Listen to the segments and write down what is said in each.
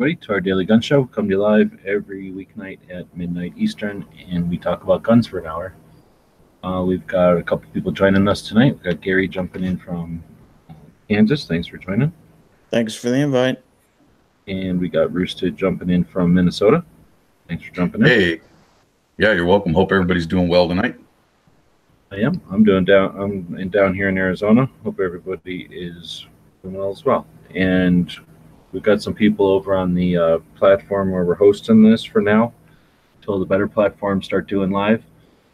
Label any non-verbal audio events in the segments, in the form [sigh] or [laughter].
everybody to our daily gun show. Come to you live every weeknight at midnight Eastern, and we talk about guns for an hour. Uh, we've got a couple people joining us tonight. We've got Gary jumping in from uh, Kansas. Thanks for joining. Thanks for the invite. And we got Rooster jumping in from Minnesota. Thanks for jumping in. Hey, yeah, you're welcome. Hope everybody's doing well tonight. I am. I'm doing down. I'm in down here in Arizona. Hope everybody is doing well as well. And we've got some people over on the uh, platform where we're hosting this for now, until the better platforms start doing live.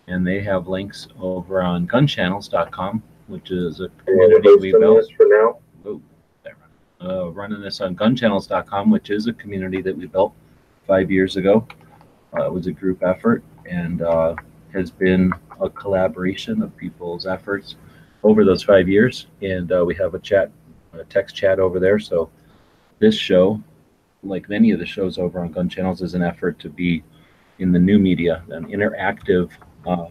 And they have links over on gunchannels.com, which is a community we built for now. Oh, there. Uh, running this on gunchannels.com, which is a community that we built five years ago. Uh, it was a group effort and uh, has been a collaboration of people's efforts over those five years. And uh, we have a chat, a text chat over there. So this show, like many of the shows over on Gun Channels, is an effort to be in the new media, an interactive uh,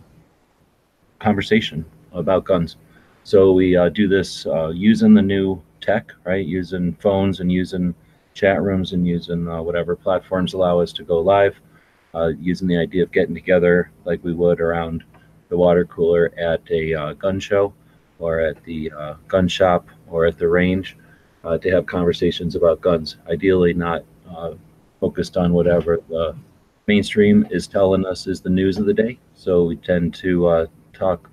conversation about guns. So we uh, do this uh, using the new tech, right? Using phones and using chat rooms and using uh, whatever platforms allow us to go live. Uh, using the idea of getting together like we would around the water cooler at a uh, gun show or at the gun shop or at the range uh, to have conversations about guns. Ideally, not uh, focused on whatever the mainstream is telling us is the news of the day. So we tend to uh, talk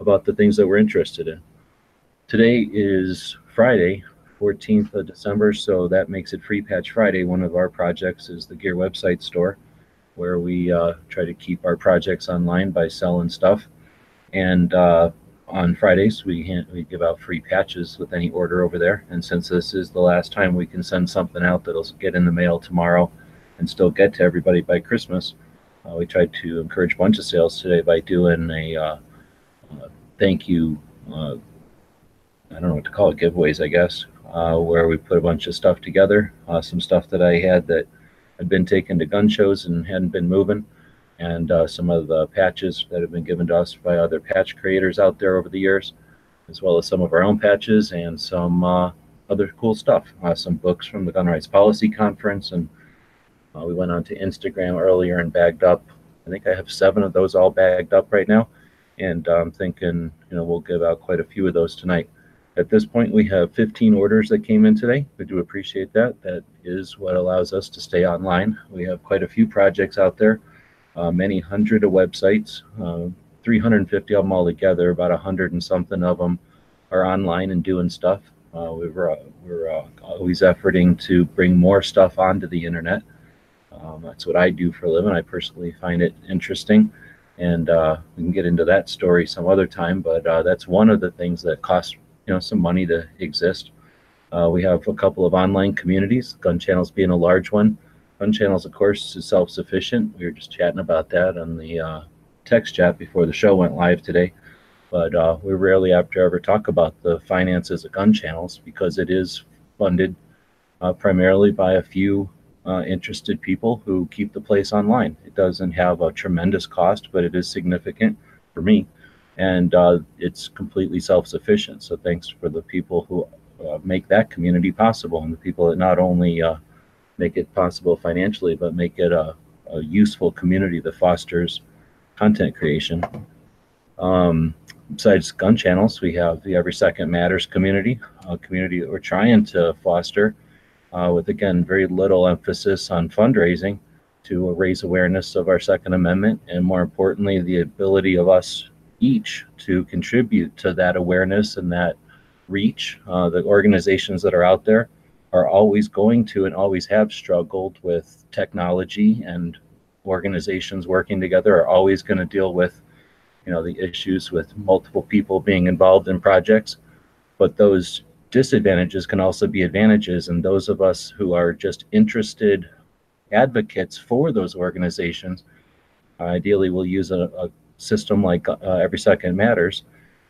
about the things that we're interested in. Today is Friday, 14th of December, so that makes it Free Patch Friday. One of our projects is the Gear website store where we uh, try to keep our projects online by selling stuff. And uh, on Fridays, we, hand, we give out free patches with any order over there. And since this is the last time we can send something out that'll get in the mail tomorrow and still get to everybody by Christmas, uh, we tried to encourage a bunch of sales today by doing a uh, uh, thank you, uh, I don't know what to call it, giveaways, I guess, where we put a bunch of stuff together, some stuff that I had that had been taken to gun shows and hadn't been moving, and uh, some of the patches that have been given to us by other patch creators out there over the years, as well as some of our own patches and some uh, other cool stuff. Uh, some books from the Gun Rights Policy Conference, and uh, we went on to Instagram earlier and bagged up. I think I have seven of those all bagged up right now, and I'm thinking, you know, we'll give out quite a few of those tonight. At this point, we have 15 orders that came in today. We do appreciate that. That is what allows us to stay online. We have quite a few projects out there, uh, many hundred of websites, uh, 350 of them all together, about 100 and something of them are online and doing stuff. Uh, we're uh, we're uh, always efforting to bring more stuff onto the internet. Um, that's what I do for a living. I personally find it interesting and uh, we can get into that story some other time. But that's one of the things that costs you know some money to exist. We have a couple of online communities, Gun Channels being a large one. Gun Channels, of course, is self-sufficient. We were just chatting about that on the uh, text chat before the show went live today. But uh, we rarely after ever talk about the finances of Gun Channels because it is funded uh, primarily by a few uh, interested people who keep the place online. It doesn't have a tremendous cost, but it is significant for me and uh, it's completely self-sufficient. So thanks for the people who uh, make that community possible, and the people that not only make it possible financially, but make it a, a useful community that fosters content creation. Um, besides gun channels, we have the Every Second Matters community, a community that we're trying to foster uh, with, again, very little emphasis on fundraising to raise awareness of our Second Amendment, and more importantly, the ability of us each to contribute to that awareness and that reach. Uh, the organizations that are out there are always going to and always have struggled with technology and organizations working together are always going to deal with you know the issues with multiple people being involved in projects but those disadvantages can also be advantages and those of us who are just interested advocates for those organizations ideally will use a, a system like uh, Every Second Matters,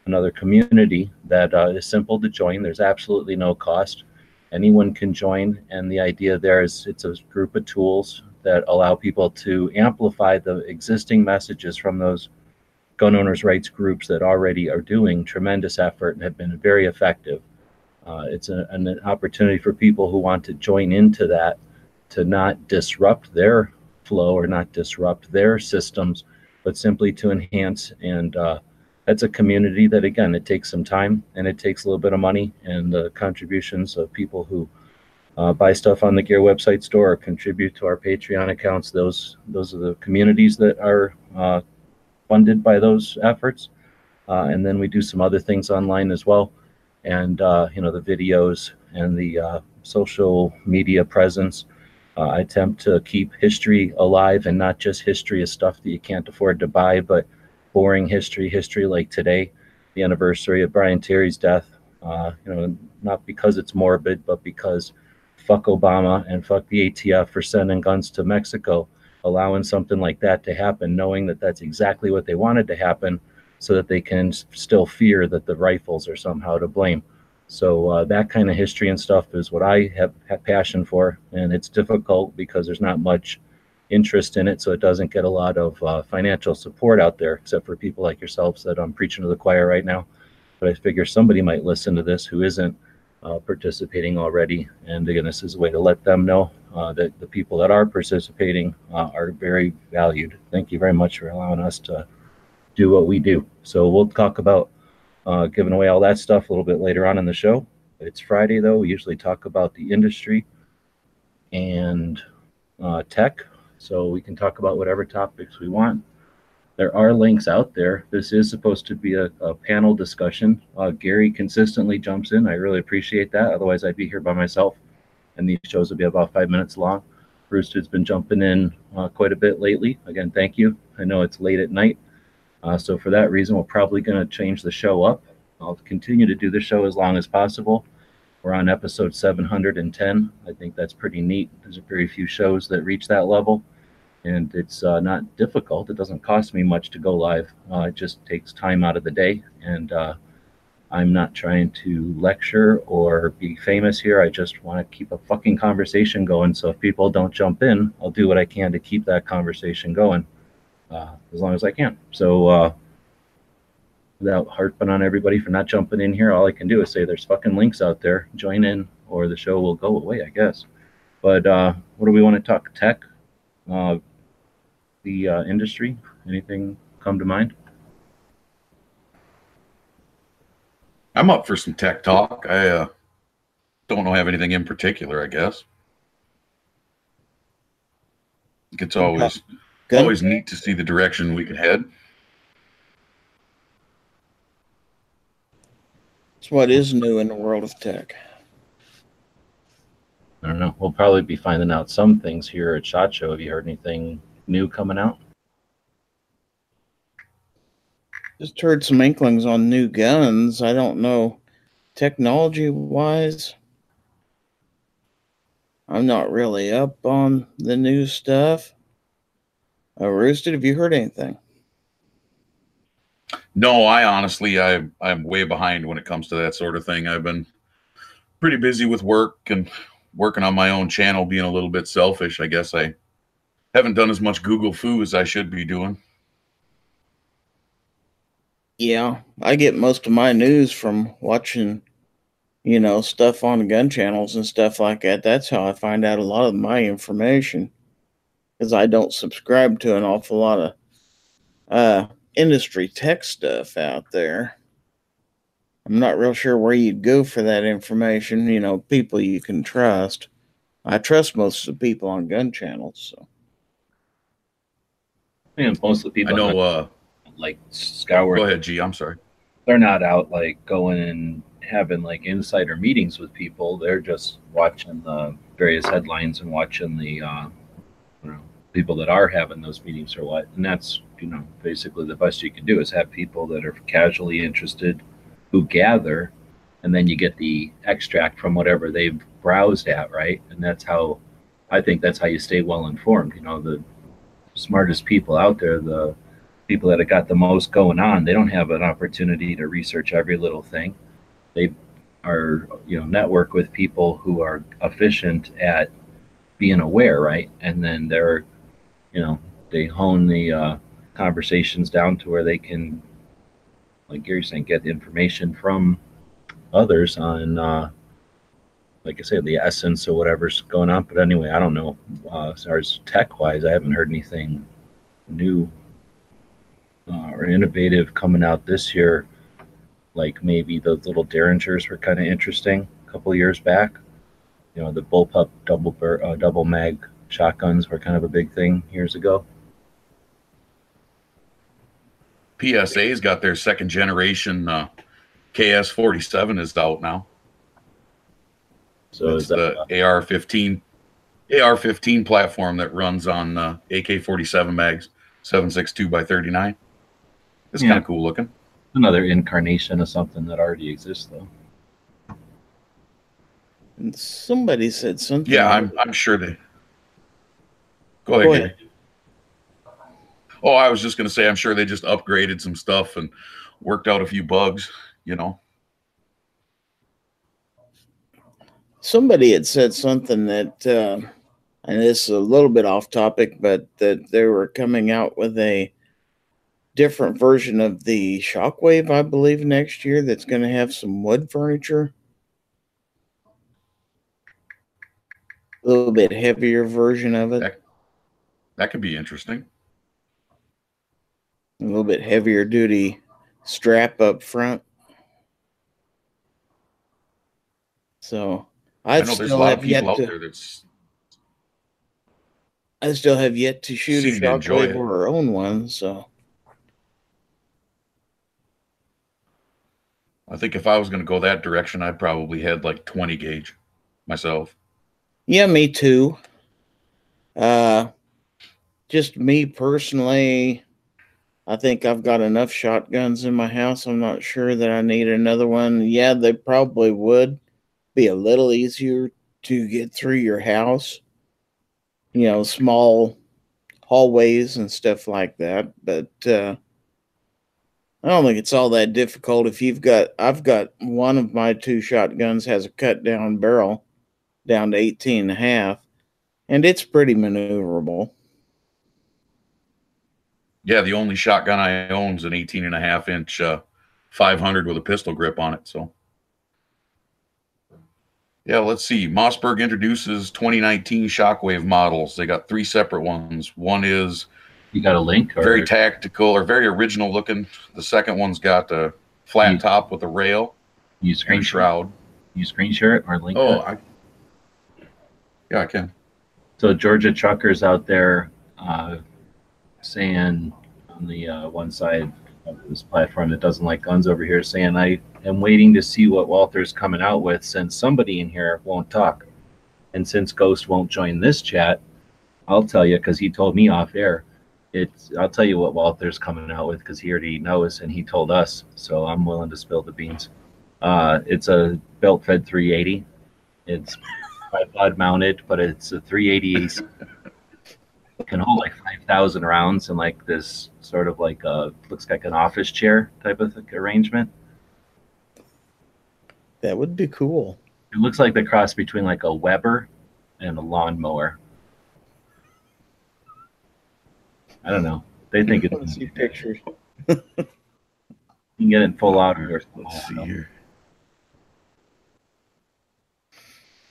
another community that uh, is simple to join. There's absolutely no cost. Anyone can join, and the idea there is it's a group of tools that allow people to amplify the existing messages from those gun owners' rights groups that already are doing tremendous effort and have been very effective. Uh, it's a, an opportunity for people who want to join into that to not disrupt their flow or not disrupt their systems, but simply to enhance. And uh, that's a community that, again, it takes some time and it takes a little bit of money and the contributions of people who uh, buy stuff on the Gear website store or contribute to our Patreon accounts. Those those are the communities that are uh, funded by those efforts. Uh, and then we do some other things online as well. And, uh, you know, the videos and the uh, social media presence. Uh, I attempt to keep history alive and not just history of stuff that you can't afford to buy, but boring history, history like today, the anniversary of Brian Terry's death. Uh, you know, not because it's morbid, but because fuck Obama and fuck the ATF for sending guns to Mexico allowing something like that to happen, knowing that that's exactly what they wanted to happen, so that they can still fear that the rifles are somehow to blame. So uh, that kind of history and stuff is what I have, have passion for, and it's difficult because there's not much interest in it, so it doesn't get a lot of uh, financial support out there, except for people like yourselves that I'm preaching to the choir right now. But I figure somebody might listen to this who isn't uh, participating already, and again, this is a way to let them know uh, that the people that are participating uh, are very valued. Thank you very much for allowing us to do what we do. So we'll talk about uh, giving away all that stuff a little bit later on in the show. It's Friday though. We usually talk about the industry and uh, tech, so we can talk about whatever topics we want. There are links out there. This is supposed to be a, a panel discussion. Uh, Gary consistently jumps in. I really appreciate that. Otherwise, I'd be here by myself and these shows will be about five minutes long. Bruce has been jumping in uh, quite a bit lately. Again, thank you. I know it's late at night, uh, so for that reason, we're probably going to change the show up. I'll continue to do the show as long as possible. We're on episode 710. I think that's pretty neat. There's a very few shows that reach that level, and it's uh, not difficult. It doesn't cost me much to go live. Uh, it just takes time out of the day, and uh, I'm not trying to lecture or be famous here. I just want to keep a fucking conversation going. So if people don't jump in, I'll do what I can to keep that conversation going uh, as long as I can. So uh, without harping on everybody for not jumping in here, all I can do is say there's fucking links out there. Join in, or the show will go away, I guess. But uh, what do we want to talk? Tech, uh, the uh, industry. Anything come to mind? I'm up for some tech talk. I uh, don't know have anything in particular. I guess it's always Good. always neat to see the direction we can head. So what is new in the world of tech? I don't know. We'll probably be finding out some things here at Shot Show. Have you heard anything new coming out? Just heard some inklings on new guns. I don't know technology wise. I'm not really up on the new stuff. Uh, Rooster, have you heard anything? No, I honestly, I I'm way behind when it comes to that sort of thing. I've been pretty busy with work and working on my own channel, being a little bit selfish. I guess I haven't done as much Google fu as I should be doing. Yeah, I get most of my news from watching, you know, stuff on gun channels and stuff like that. That's how I find out a lot of my information because I don't subscribe to an awful lot of uh, industry tech stuff out there. I'm not real sure where you'd go for that information. You know, people you can trust. I trust most of the people on gun channels. So And most of the people I people know. Uh, like scour go ahead, G. I'm sorry. they're not out like going and having like insider meetings with people. They're just watching the various headlines and watching the uh, you know people that are having those meetings or what. And that's you know basically the best you can do is have people that are casually interested who gather, and then you get the extract from whatever they've browsed at, right? And that's how I think that's how you stay well informed. You know the smartest people out there, the people that have got the most going on, they don't have an opportunity to research every little thing. They are, you know, network with people who are efficient at being aware, right? And then they're, you know, they hone the uh, conversations down to where they can, like Gary saying, get information from others on, uh, like I said, the essence or whatever's going on. But anyway, I don't know. Uh, as far as tech wise, I haven't heard anything new uh, or innovative coming out this year. Like maybe those little derringers were kind of interesting a couple of years back. You know, the bullpup double bur- uh, double mag shotguns were kind of a big thing years ago. PSA's got their second generation uh, KS 47 is out now. So it's is that, the AR 15 AR 15 platform that runs on uh, AK 47 mags 762 by 39. It's Yeah. kind of cool looking. another incarnation of something that already exists, though. And somebody said something. Yeah, I'm I'm sure they. Go ahead. Go ahead. Oh, I was just gonna say I'm sure they just upgraded some stuff and worked out a few bugs. You know. somebody had said something that uh, and this is a little bit off topic but that they were coming out with a different version of the shockwave i believe next year that's going to have some wood furniture a little bit heavier version of it That- could be interesting. a little bit heavier duty strap up front so I i know there's a still lot of have yet people out to there that's I still have yet to shoot a shockwave or own one, so I think if I was going to go that direction, I'd probably had like 20 gauge myself. yeah, me too. Uh, just me personally, I think I've got enough shotguns in my house. I'm not sure that I need another one. Yeah, they probably would be a little easier to get through your house. You know, small hallways and stuff like that, but uh I don't think it's all that difficult if you've got I've got one of my two shotguns has a cut down barrel down to 18 and a half and it's pretty maneuverable. Yeah, the only shotgun I own is an 18 and a half inch uh, 500 with a pistol grip on it. So, yeah, let's see. Mossberg introduces 2019 Shockwave models. They got three separate ones. One is You got a link? Or, very tactical or very original looking. The second one's got a flat Hmm. top with a rail you screen shroud. You screen share it or link Oh. I, yeah, I can. So Georgia truckers out there uh, saying on the uh, one side of this platform that doesn't like guns over here, saying I am waiting to see what Walther's coming out with since somebody in here won't talk, and since Ghost won't join this chat, I'll tell you because he told me off air. It's I'll tell you what Walther's coming out with because he already knows and he told us, so I'm willing to spill the beans. Uh, it's a belt fed 380. It's tripod mounted, but it's a 380 AC. It [laughs] can hold like 5,000 rounds in like this sort of like a looks like an office chair type of arrangement. That would be cool. It looks like the cross between like a Weber and a lawnmower. I don't know. They think [laughs] I want to it's see [laughs] you pictures. can get it in full outdoor. Let's see here.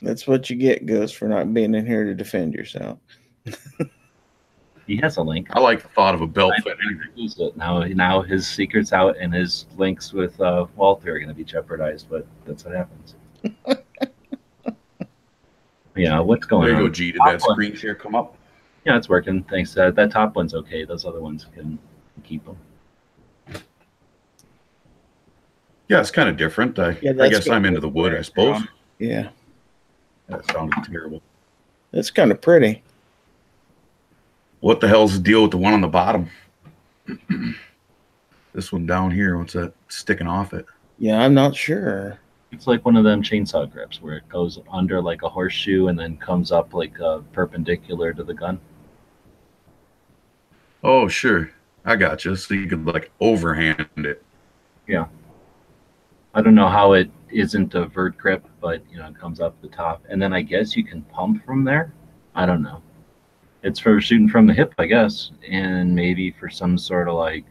That's what you get, Ghost, for not being in here to defend yourself. [laughs] He has a link. I like the thought of a belt I fed. use it now. Now his secret's out and his links with uh, Walther are going to be jeopardized. But that's what happens. [laughs] yeah, what's going There you on? go, G. Did that screen share come up? Yeah, it's working. Thanks. Uh, that top one's okay. Those other ones can keep them. Yeah, it's kind of different. I, Yeah, I guess. I'm into the wood, I suppose. Yeah, That sounded terrible. that's kind of pretty. What the hell's the deal with the one on the bottom? [clears throat] this one down here, what's that sticking off it? Yeah, I'm not sure. It's like one of them chainsaw grips where it goes under like a horseshoe and then comes up like uh, perpendicular to the gun. Oh, sure. I got you. So you could like overhand it. Yeah. I don't know how it isn't a vert grip, but you know, it comes up the top. And then I guess you can pump from there. I don't know. It's for shooting from the hip, I guess, and maybe for some sort of like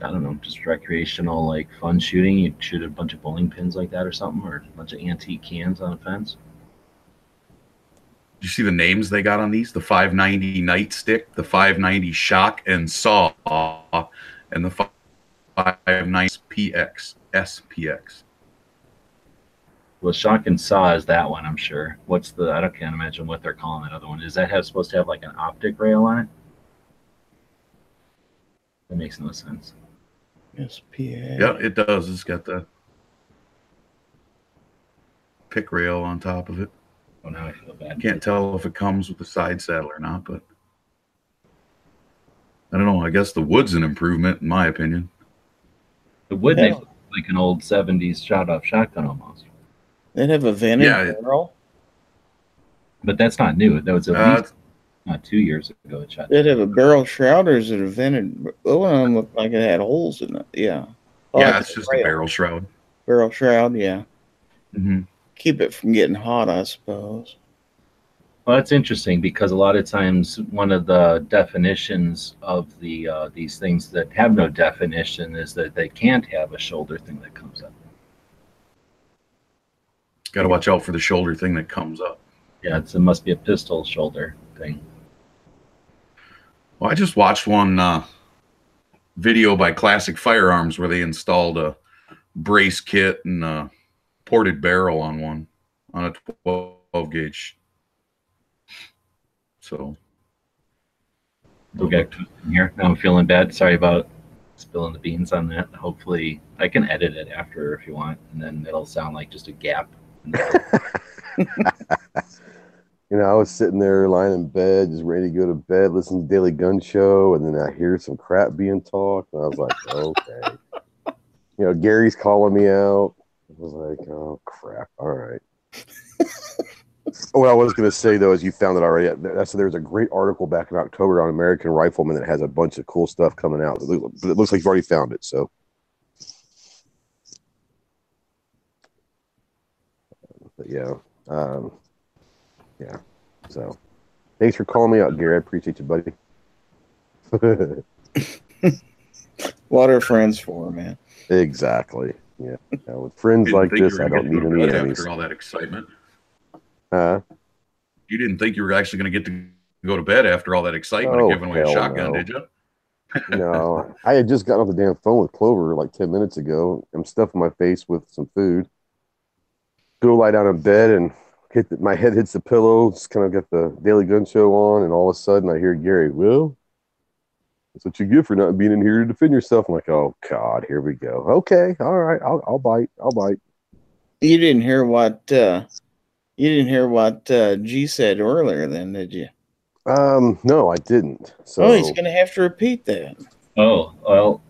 I don't know, just recreational like fun shooting. You shoot a bunch of bowling pins like that or something, or a bunch of antique cans on a fence. Did you see the names they got on these? The 590 Nightstick, the 590 Shock and Saw, and the 590 PX SPX. Well, shock and saw is that one, I'm sure. What's the? I don't can't imagine what they're calling that other one. Is that have supposed to have like an optic rail on it? That makes no sense. SPA. Yeah, it does. It's got the pick rail on top of it. Oh, now I feel bad. Can't tell if it comes with a side saddle or not, but I don't know. I guess the wood's an improvement, in my opinion. The wood Yeah. look like an old '70s shot-off shotgun almost, They'd have a vented Yeah, it- barrel. but that's not new. That was at Uh, least not two years ago. It shot. They'd have a barrel shroud or is it a vented? One of them looked like it had holes in it. Yeah. Oh, yeah, like it's just rail. a barrel shroud. Barrel shroud, yeah. hmm Keep it from getting hot, I suppose. Well, that's interesting because a lot of times one of the definitions of the uh, these things that have no definition is that they can't have a shoulder thing that comes up. Got to watch out for the shoulder thing that comes up. Yeah, it's, it must be a pistol shoulder thing. Well, I just watched one uh, video by Classic Firearms where they installed a brace kit and a ported barrel on one on a 12 gauge. So We'll get to it from here. Now I'm feeling bad. Sorry about spilling the beans on that. Hopefully, I can edit it after if you want, and then it'll sound like just a gap. You know, I was sitting there lying in bed, just ready to go to bed, listening to Daily Gun Show, and then I hear some crap being talked, and I was like, okay. You know, Gary's calling me out. I was like, oh crap. All right. what I was going to say though is you found it already. That's there's a great article back in October on American Rifleman that has a bunch of cool stuff coming out. But it looks like you've already found it. So, but yeah, um, yeah. So, thanks for calling me out, Gary. I appreciate you, buddy. [laughs] What are friends for, man? exactly. Yeah. Yeah, with friends like this, I don't need any bed enemies. After all that excitement, Huh? you didn't think you were actually going to get to go to bed after all that excitement Oh, of giving away a shotgun, no. did you? [laughs] no, I had just gotten off the damn phone with Clover like 10 minutes ago. I'm stuffing my face with some food. Go lie down in bed and hit the, my head hits the pillow. Just kind of got the Daily Gun Show on, and all of a sudden I hear Gary, Well, that's what you get for not being in here to defend yourself. I'm like, Oh, God, here we go. Okay, all right, I'll, I'll bite. I'll bite. You didn't hear what uh you didn't hear what uh G said earlier then, did you? Um, no, I didn't. So, oh, he's gonna have to repeat that. Oh, well,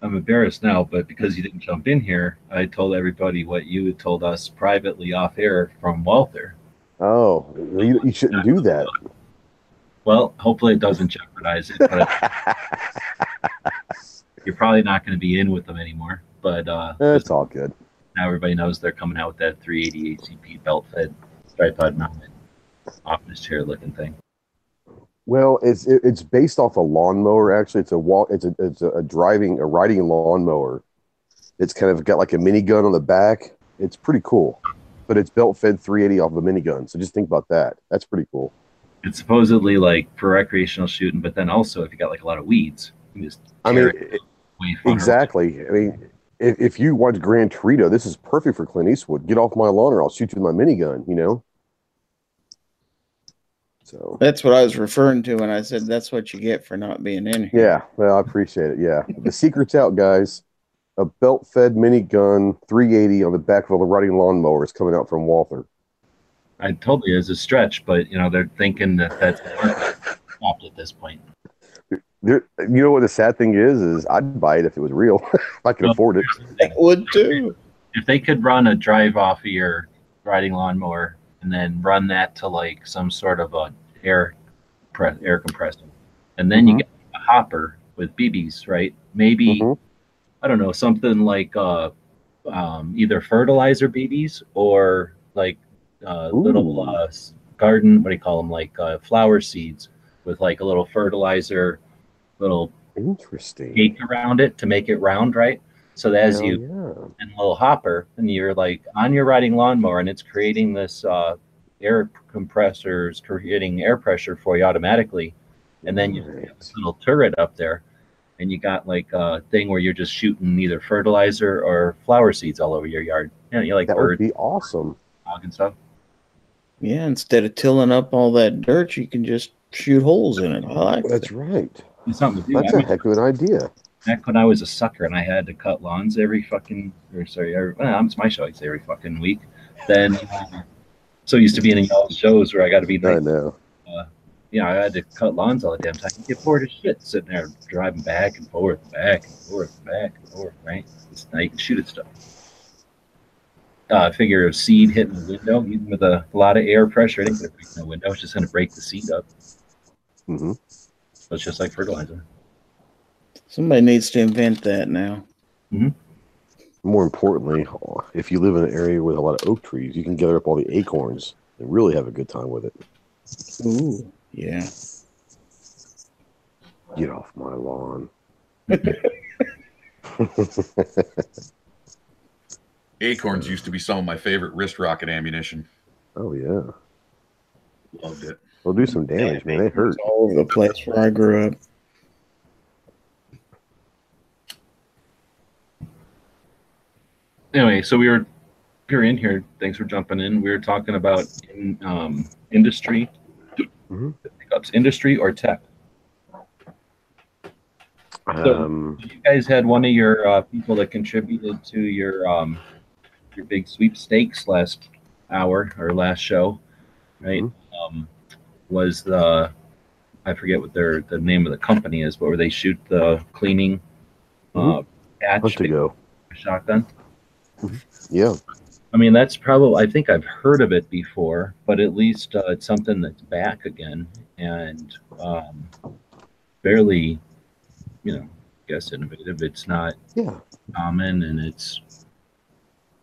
I'm embarrassed now, but because you didn't jump in here, I told everybody what you had told us privately off air from Walther. oh, you, you shouldn't do that. Well, hopefully it doesn't jeopardize it, but [laughs] you're probably not going to be in with them anymore. But uh, That's all good. now everybody knows they're coming out with that 380 ACP belt fed tripod mounted office chair looking thing. Well, it's it, it's based off a lawnmower. Actually, it's a wall. It's a it's a, a driving a riding lawnmower. It's kind of got like a minigun on the back. It's pretty cool, but it's belt fed 380 off of a minigun. So just think about that. That's pretty cool. It's supposedly like for recreational shooting, but then also if you got like a lot of weeds, you just I mean, it it- away from exactly. I mean, if, if you watch Gran Torino, this is perfect for Clint Eastwood. Get off my lawn, or I'll shoot you with my minigun. You know. So That's what I was referring to when I said that's what you get for not being in here. Yeah, well, I appreciate it. Yeah, the secret's out, guys. A belt-fed minigun 380 on the back of a riding lawnmower is coming out from Walther. I told you it's a stretch, but you know they're thinking that that's stopped at this point. There, you know what the sad thing is? Is I'd buy it if it was real. [laughs] if I could Well, afford it. I would too. If they could run a drive off of your riding lawnmower and then run that to like some sort of a air pre- air compressor, and then you Mhm. get a hopper with BBs, right? Maybe Mhm. I don't know something like uh, um, either fertilizer BBs or like uh, little uh, garden. What do you call them? Like uh, flower seeds with like a little fertilizer, little Interesting. cake around it to make it round, right? So that as you yeah. and a little hopper, and you're like on your riding lawnmower, and it's creating this uh, air compressors, creating air pressure for you automatically, and then you have this little turret up there, and you got like a thing where you're just shooting either fertilizer or flower seeds all over your yard. You know, you like That would be awesome. dog and stuff. Yeah, instead of tilling up all that dirt, you can just shoot holes in it. I like That's that. right. It's something to do. That's I a mean, heck of an idea. Back when I was a sucker and I had to cut lawns every fucking, or sorry, every, well, it's my show. I'd say every fucking week. Then, uh, so used to being in y'all shows where I got to be I like, know. you know, I had to cut lawns all the damn time. You get bored as shit sitting there driving back and forth, back and forth, back and forth, right? It's, now you can shoot at stuff. Uh, figure a seed hitting the window, even with a lot of air pressure, it ain't gonna break the window. It's just gonna break the seed up. Mm-hmm. So it's just like fertilizer. Somebody needs to invent that now. Mm-hmm. More importantly, if you live in an area with a lot of oak trees, you can gather up all the acorns and really have a good time with it. Ooh, yeah. Get off my lawn. [laughs] Acorns used to be some of my favorite wrist rocket ammunition. oh yeah, Loved it. they'll do some damage, man. They hurt. All over the place where I grew up. Anyway, so we were you're in here. Thanks for jumping in. We were talking about in, um, industry Mhm. pickups, industry or tech. So- Um, You guys had one of your uh, people that contributed to your um, your big sweepstakes last hour or last show, right? Um, was the I forget what their the name of the company is, but where they shoot the cleaning uh, patch hunt to go. shotgun. Yeah, I mean, that's probably, I think I've heard of it before, but at least uh, it's something that's back again and um, fairly, you know, I guess innovative. It's not yeah. common and it's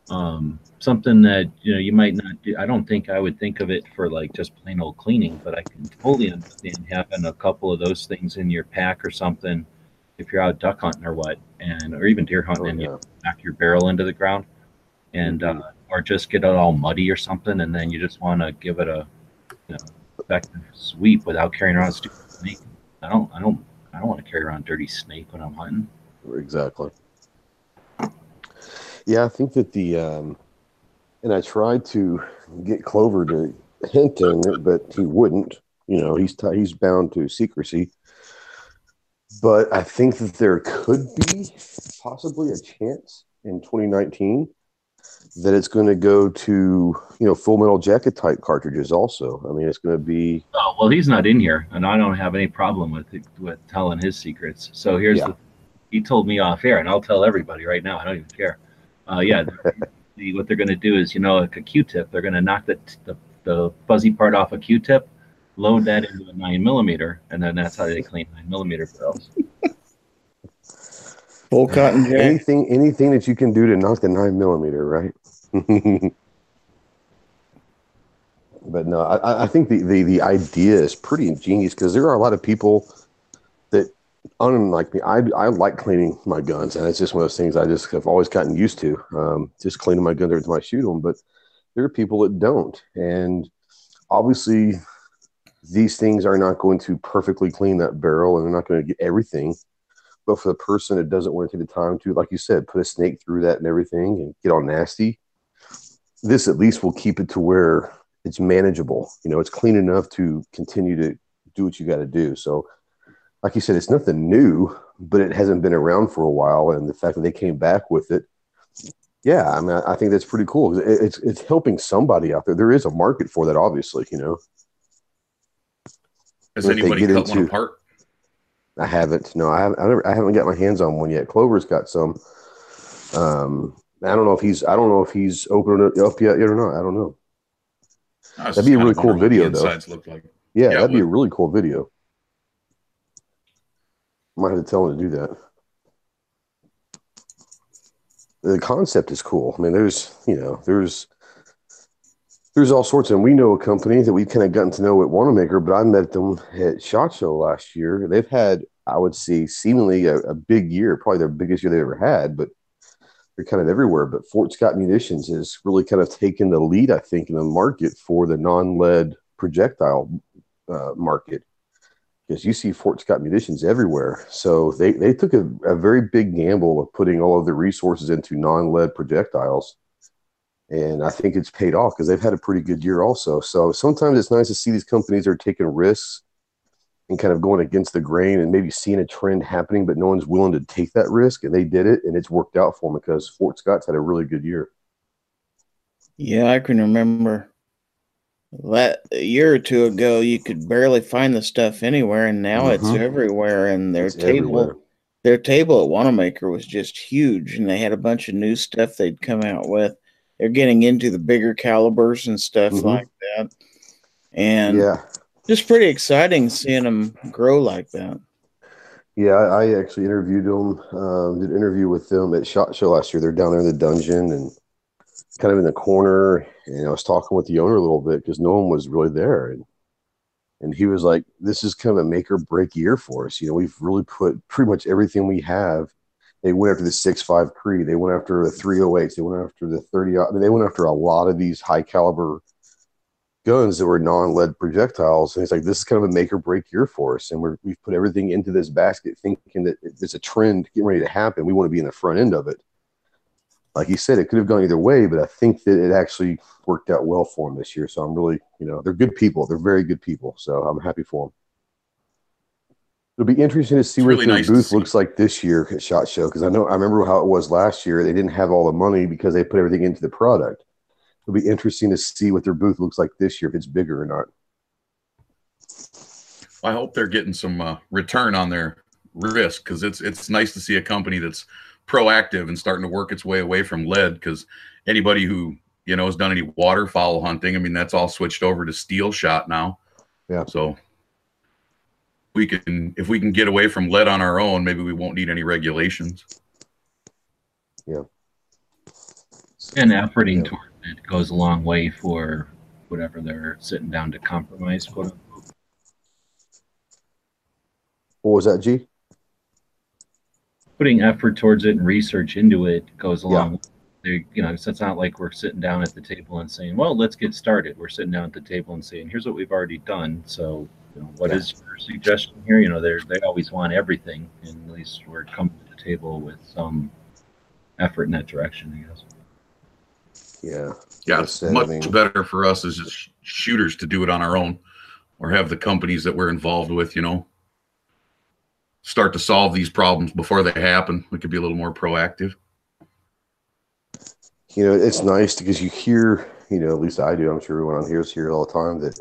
um, something that, you know, you might not do. I don't think I would think of it for like just plain old cleaning, but I can totally understand having a couple of those things in your pack or something if you're out duck hunting or what, and or even deer hunting Oh, and you knock your barrel into the ground and Mhm. uh, or just get it all muddy or something and then you just want to give it a you know effective sweep without carrying around a stupid snake i don't i don't i don't want to carry around dirty snake when i'm hunting Exactly. Yeah, I think that the um, and I tried to get Clover to hint on it, but he wouldn't. You know, he's t- he's bound to secrecy. But I think that there could be possibly a chance in 2019 that it's going to go to you know Full Metal Jacket type cartridges. Also, I mean, it's going to be oh well he's not in here and i don't have any problem with it, with telling his secrets so here's Yeah. the he told me off air and i'll tell everybody right now i don't even care uh, yeah [laughs] the, what they're going to do is you know like a q-tip they're going to knock the, the the fuzzy part off a q-tip load that into a nine millimeter and then that's how they [laughs] clean nine millimeter barrels Full cotton jack. [laughs] anything anything that you can do to knock the nine millimeter, right? [laughs] but no, I, I think the, the the idea is pretty ingenious because there are a lot of people that, unlike me, I I like cleaning my guns, and it's just one of those things I just have always gotten used to, um, just cleaning my guns every time I shoot them. But there are people that don't, and obviously these things are not going to perfectly clean that barrel, and they're not going to get everything. But for the person that doesn't want to take the time to, like you said, put a snake through that and everything and get all nasty, this at least will keep it to where it's manageable. You know, it's clean enough to continue to do what you got to do. So, like you said, it's nothing new, but it hasn't been around for a while. And the fact that they came back with it, yeah, I mean, I think that's pretty cool. It's it's helping somebody out there. There is a market for that, obviously. You know, Has anybody cut one into- apart? I haven't. No, I haven't. I, never, I haven't got my hands on one yet. Clover's got some. Um, I don't know if he's. I don't know if he's opening it up yet or not. I don't know. I That'd be a really cool video, though. Like. Yeah, Yeah, that'd be a really cool video. Might have to tell him to do that. The concept is cool. I mean, there's you know, there's there's all sorts, and we know a company that we've kind of gotten to know at Wanenmacher, but I met them at Shot Show last year. They've had, I would say, seemingly a, a big year, probably their biggest year they ever had, but they're kind of everywhere. But Fort Scott Munitions has really kind of taken the lead, I think, in the market for the non-lead projectile uh, market because you see Fort Scott munitions everywhere. So they, they took a, a very big gamble of putting all of the resources into non lead projectiles. And I think it's paid off because they've had a pretty good year also. So sometimes it's nice to see these companies are taking risks and kind of going against the grain and maybe seeing a trend happening, but no one's willing to take that risk. And they did it and it's worked out for them because Fort Scott's had a really good year. Yeah, I can remember that a year or two ago you could barely find the stuff anywhere and now it's Mhm. everywhere and their It's table everywhere. their table at Wanenmacher was just huge and they had a bunch of new stuff they'd come out with. They're getting into the bigger calibers and stuff Mhm. like that. And yeah. just pretty exciting seeing them grow like that. Yeah, I, I actually interviewed them, um, did an interview with them at SHOT Show last year. They're down there in the dungeon and kind of in the corner. And I was talking with the owner a little bit because no one was really there. And and he was like, This is kind of a make or break year for us. You know, we've really put pretty much everything we have. They went after the six five Cree, they went after the 308s, they went after the 30. I mean, they went after a lot of these high caliber guns that were non-lead projectiles. And it's like this is kind of a make or break year for us. And we're, we've put everything into this basket thinking that there's a trend getting ready to happen. We want to be in the front end of it. Like you said it could have gone either way but i think that it actually worked out well for them this year. So i'm really you know they're good people. They're very good people. So i'm happy for them it'll be interesting to see It's what really their nice booth looks like this year at shot show because i know i remember how it was last year they didn't have all the money because they put everything into the product it'll be interesting to see what their booth looks like this year if it's bigger or not I hope they're getting some uh, return on their risk because it's it's nice to see a company that's proactive and starting to work its way away from lead. Because anybody who you know has done any waterfowl hunting, I mean, that's all switched over to steel shot now. Yeah. So we can if we can get away from lead on our own, maybe we won't need any regulations. Yeah. And efforting Yeah. toward it goes a long way for whatever they're sitting down to compromise. Quote unquote. what was that g Putting effort towards it and research into it goes a Yeah. long. They, you know, so it's not like we're sitting down at the table and saying, "Well, let's get started." We're sitting down at the table and saying, "Here's what we've already done." So, you know, what Yeah. is your suggestion here? You know, they they always want everything, and at least we're coming to the table with some effort in that direction, I guess. yeah Yeah, it's said, I much mean- better for us as just shooters to do it on our own, or have the companies that we're involved with, you know, start to solve these problems before they happen. We could be a little more proactive. you know, it's nice because you hear, you know, at least I do. I'm sure everyone on here is here all the time that,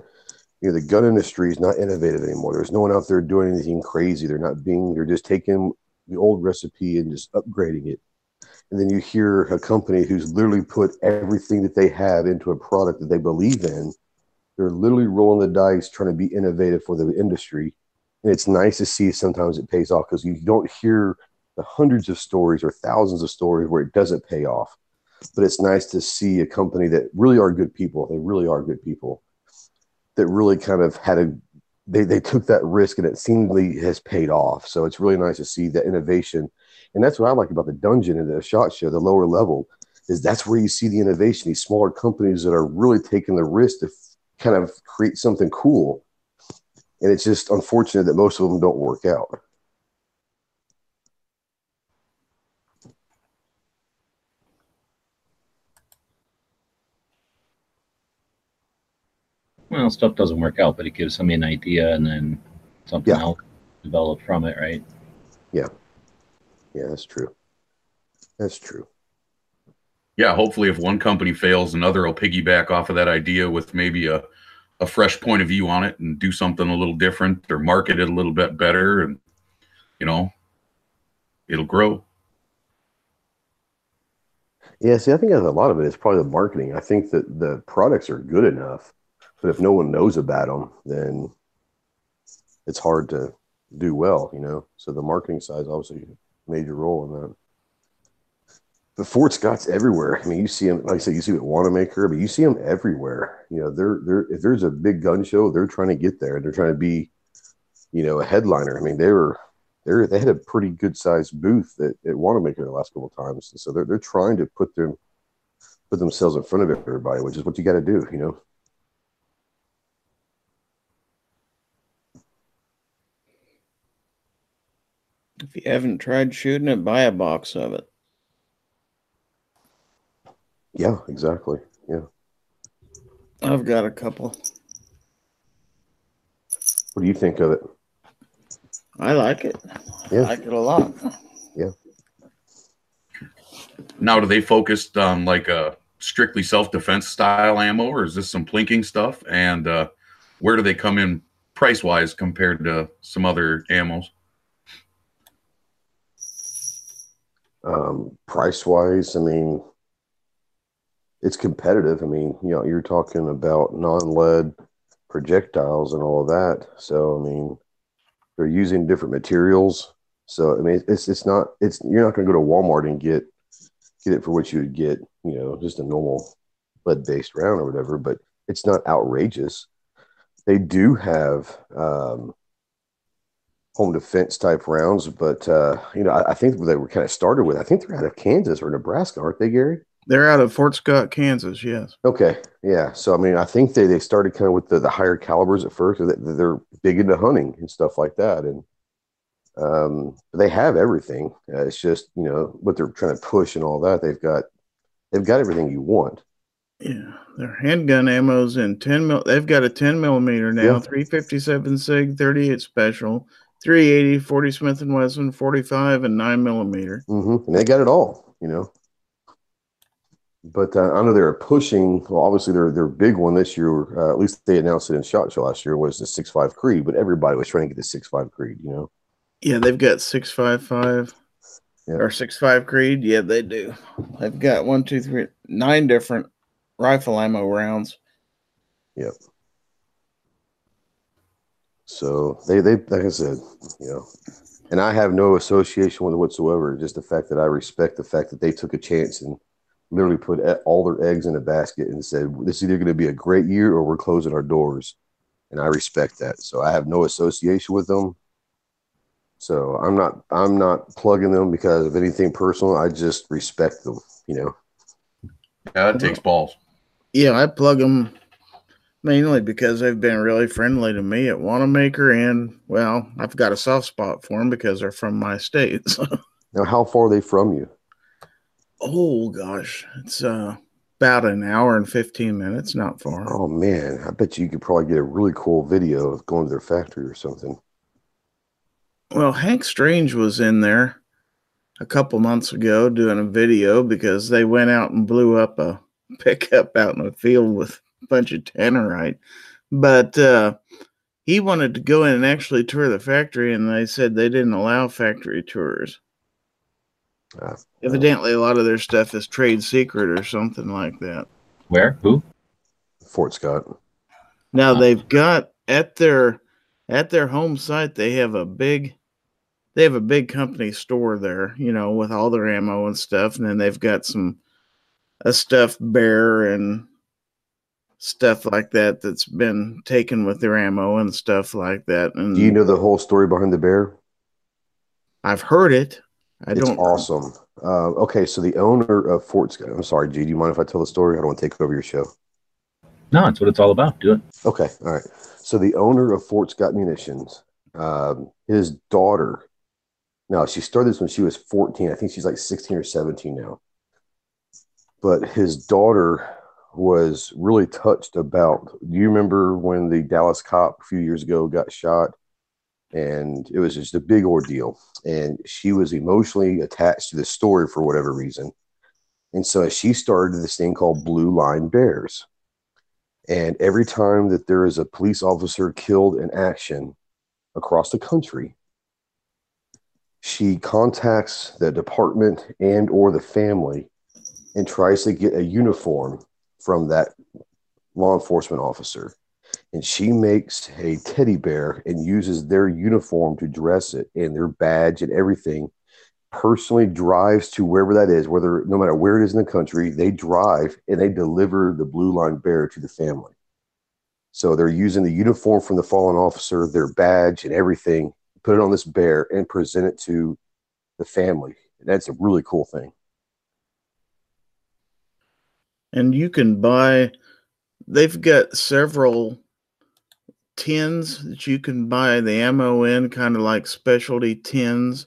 you know, the gun industry is not innovative anymore. There's no one out there doing anything crazy. They're not being, they're just taking the old recipe and just upgrading it. And then you hear a company who's literally put everything that they have into a product that they believe in. They're literally rolling the dice trying to be innovative for the industry. And it's nice to see sometimes it pays off because you don't hear the hundreds of stories or thousands of stories where it doesn't pay off but it's nice to see a company that really are good people. They really are good people that really kind of had a they they took that risk and it seemingly has paid off. So it's really nice to see that innovation. And that's what I like about the dungeon and the shot show, the lower level, is that's where you see the innovation, these smaller companies that are really taking the risk to f- kind of create something cool. And it's just unfortunate that most of them don't work out. Well, stuff doesn't work out, but it gives somebody an idea, and then something Yeah. else develop from it, right? Yeah. Yeah, that's true. That's true. Yeah, hopefully, if one company fails, another will piggyback off of that idea with maybe a, a fresh point of view on it and do something a little different or market it a little bit better. And, you know, it'll grow. Yeah, see, I think a lot of it is probably the marketing. I think that the products are good enough, but if no one knows about them, then it's hard to do well, you know. So the marketing side is obviously a major role in that. The Fort Scott's everywhere. I mean, you see them, like I said, you see it at Wanenmacher, but you see them everywhere. You know, they're they're if there's a big gun show, they're trying to get there. They're trying to be, you know, a headliner. I mean, they were they they had a pretty good sized booth at, at Wanenmacher the last couple of times. So they're they're trying to put them put themselves in front of everybody, which is what you got to do, you know. If you haven't tried shooting it, buy a box of it. Yeah, exactly. Yeah. I've got a couple. What do you think of it? I like it. Yeah. I like it a lot. Yeah. Now, do they focused on like a strictly self defense style ammo, or is this some plinking stuff? And uh, where do they come in price wise compared to some other ammos? Um, price wise, I mean, it's competitive. I mean, you know, you're talking about non lead projectiles and all of that. So, I mean, they're using different materials. So, I mean, it's it's not it's you're not going to go to Walmart and get get it for what you would get, you know, just a normal lead based round or whatever. But it's not outrageous. They do have um, home defense type rounds, but uh, you know, I, I think they were kind of started with. I think they're out of Kansas or Nebraska, aren't they, Gary? They're out of Fort Scott, Kansas. Yes. Okay, yeah. So I mean, I think they, they started kind of with the, the higher calibers at first. They, they're big into hunting and stuff like that, and um, they have everything. Uh, it's just you know what they're trying to push and all that. They've got they've got everything you want. Yeah, their handgun ammo's in ten mil. They've got a ten millimeter now, Yeah. three fifty seven Sig, thirty eight special, 380, 40 Smith and Wesson, forty five, and nine millimeter. Mm-hmm. And they got it all, you know. But uh, I know they're pushing. Well, obviously, their their big one this year, uh, at least they announced it in Shot Show last year, was the six five Creed. But everybody was trying to get the six five Creed, you know. Yeah, they've got six five five Yeah. or six five Creed. Yeah, they do. They've got one, two, three, nine different rifle ammo rounds. So they they like I said, you know, and I have no association with it whatsoever. Just the fact that I respect the fact that they took a chance and literally put all their eggs in a basket and said, "This is either going to be a great year or we're closing our doors," and I respect that. So I have no association with them. So I'm not I'm not plugging them because of anything personal. I just respect them. You know. Yeah, it takes balls. Yeah, I plug them mainly because they've been really friendly to me at Wanenmacher, and well, I've got a soft spot for them because they're from my state. [laughs] So. Now, how far are they from you? Oh gosh, it's uh, about an hour and fifteen minutes, not far. Oh man, I bet you could probably get a really cool video of going to their factory or something. Well, Hank Strange was in there a couple months ago doing a video because they went out and blew up a [laughs] pickup out in the field with bunch of tannerite. But uh, he wanted to go in and actually tour the factory, and they said they didn't allow factory tours. Ah, Evidently, a lot of their stuff is trade secret or something like that. Where? Who? Fort Scott. Now Huh. they've got at their at their home site they have a big they have a big company store there, you know, with all their ammo and stuff, and then they've got some a stuffed bear and stuff like that that's been taken with their ammo and stuff like that. And Do you know the whole story behind the bear? I've heard it. I it's don't awesome. Uh, okay, so the owner of Fort Scott. I'm sorry, G. Do you mind if I tell the story? I don't want to take over your show. No, it's what it's all about. Do it. Okay, all right. So the owner of Fort Scott Munitions, um, his daughter. Now she started this when she was 14. I think she's like 16 or 17 now. But his daughter was really touched about. Do you remember when the Dallas cop a few years ago got shot? And it was just a big ordeal. And she was emotionally attached to the story for whatever reason. And so she started this thing called Blue Line Bears. And every time that there is a police officer killed in action across the country, she contacts the department and or the family and tries to get a uniform from that law enforcement officer. and she makes a teddy bear and uses their uniform to dress it and their badge and everything. Personally drives to wherever that is whether no matter where it is in the country they drive and they deliver the blue line bear to the family. So they're using the uniform from the fallen officer their badge and everything put it on this bear and present it to the family. That's a really cool thing And you can buy, they've got several tins that you can buy the ammo in, kind of like specialty tins.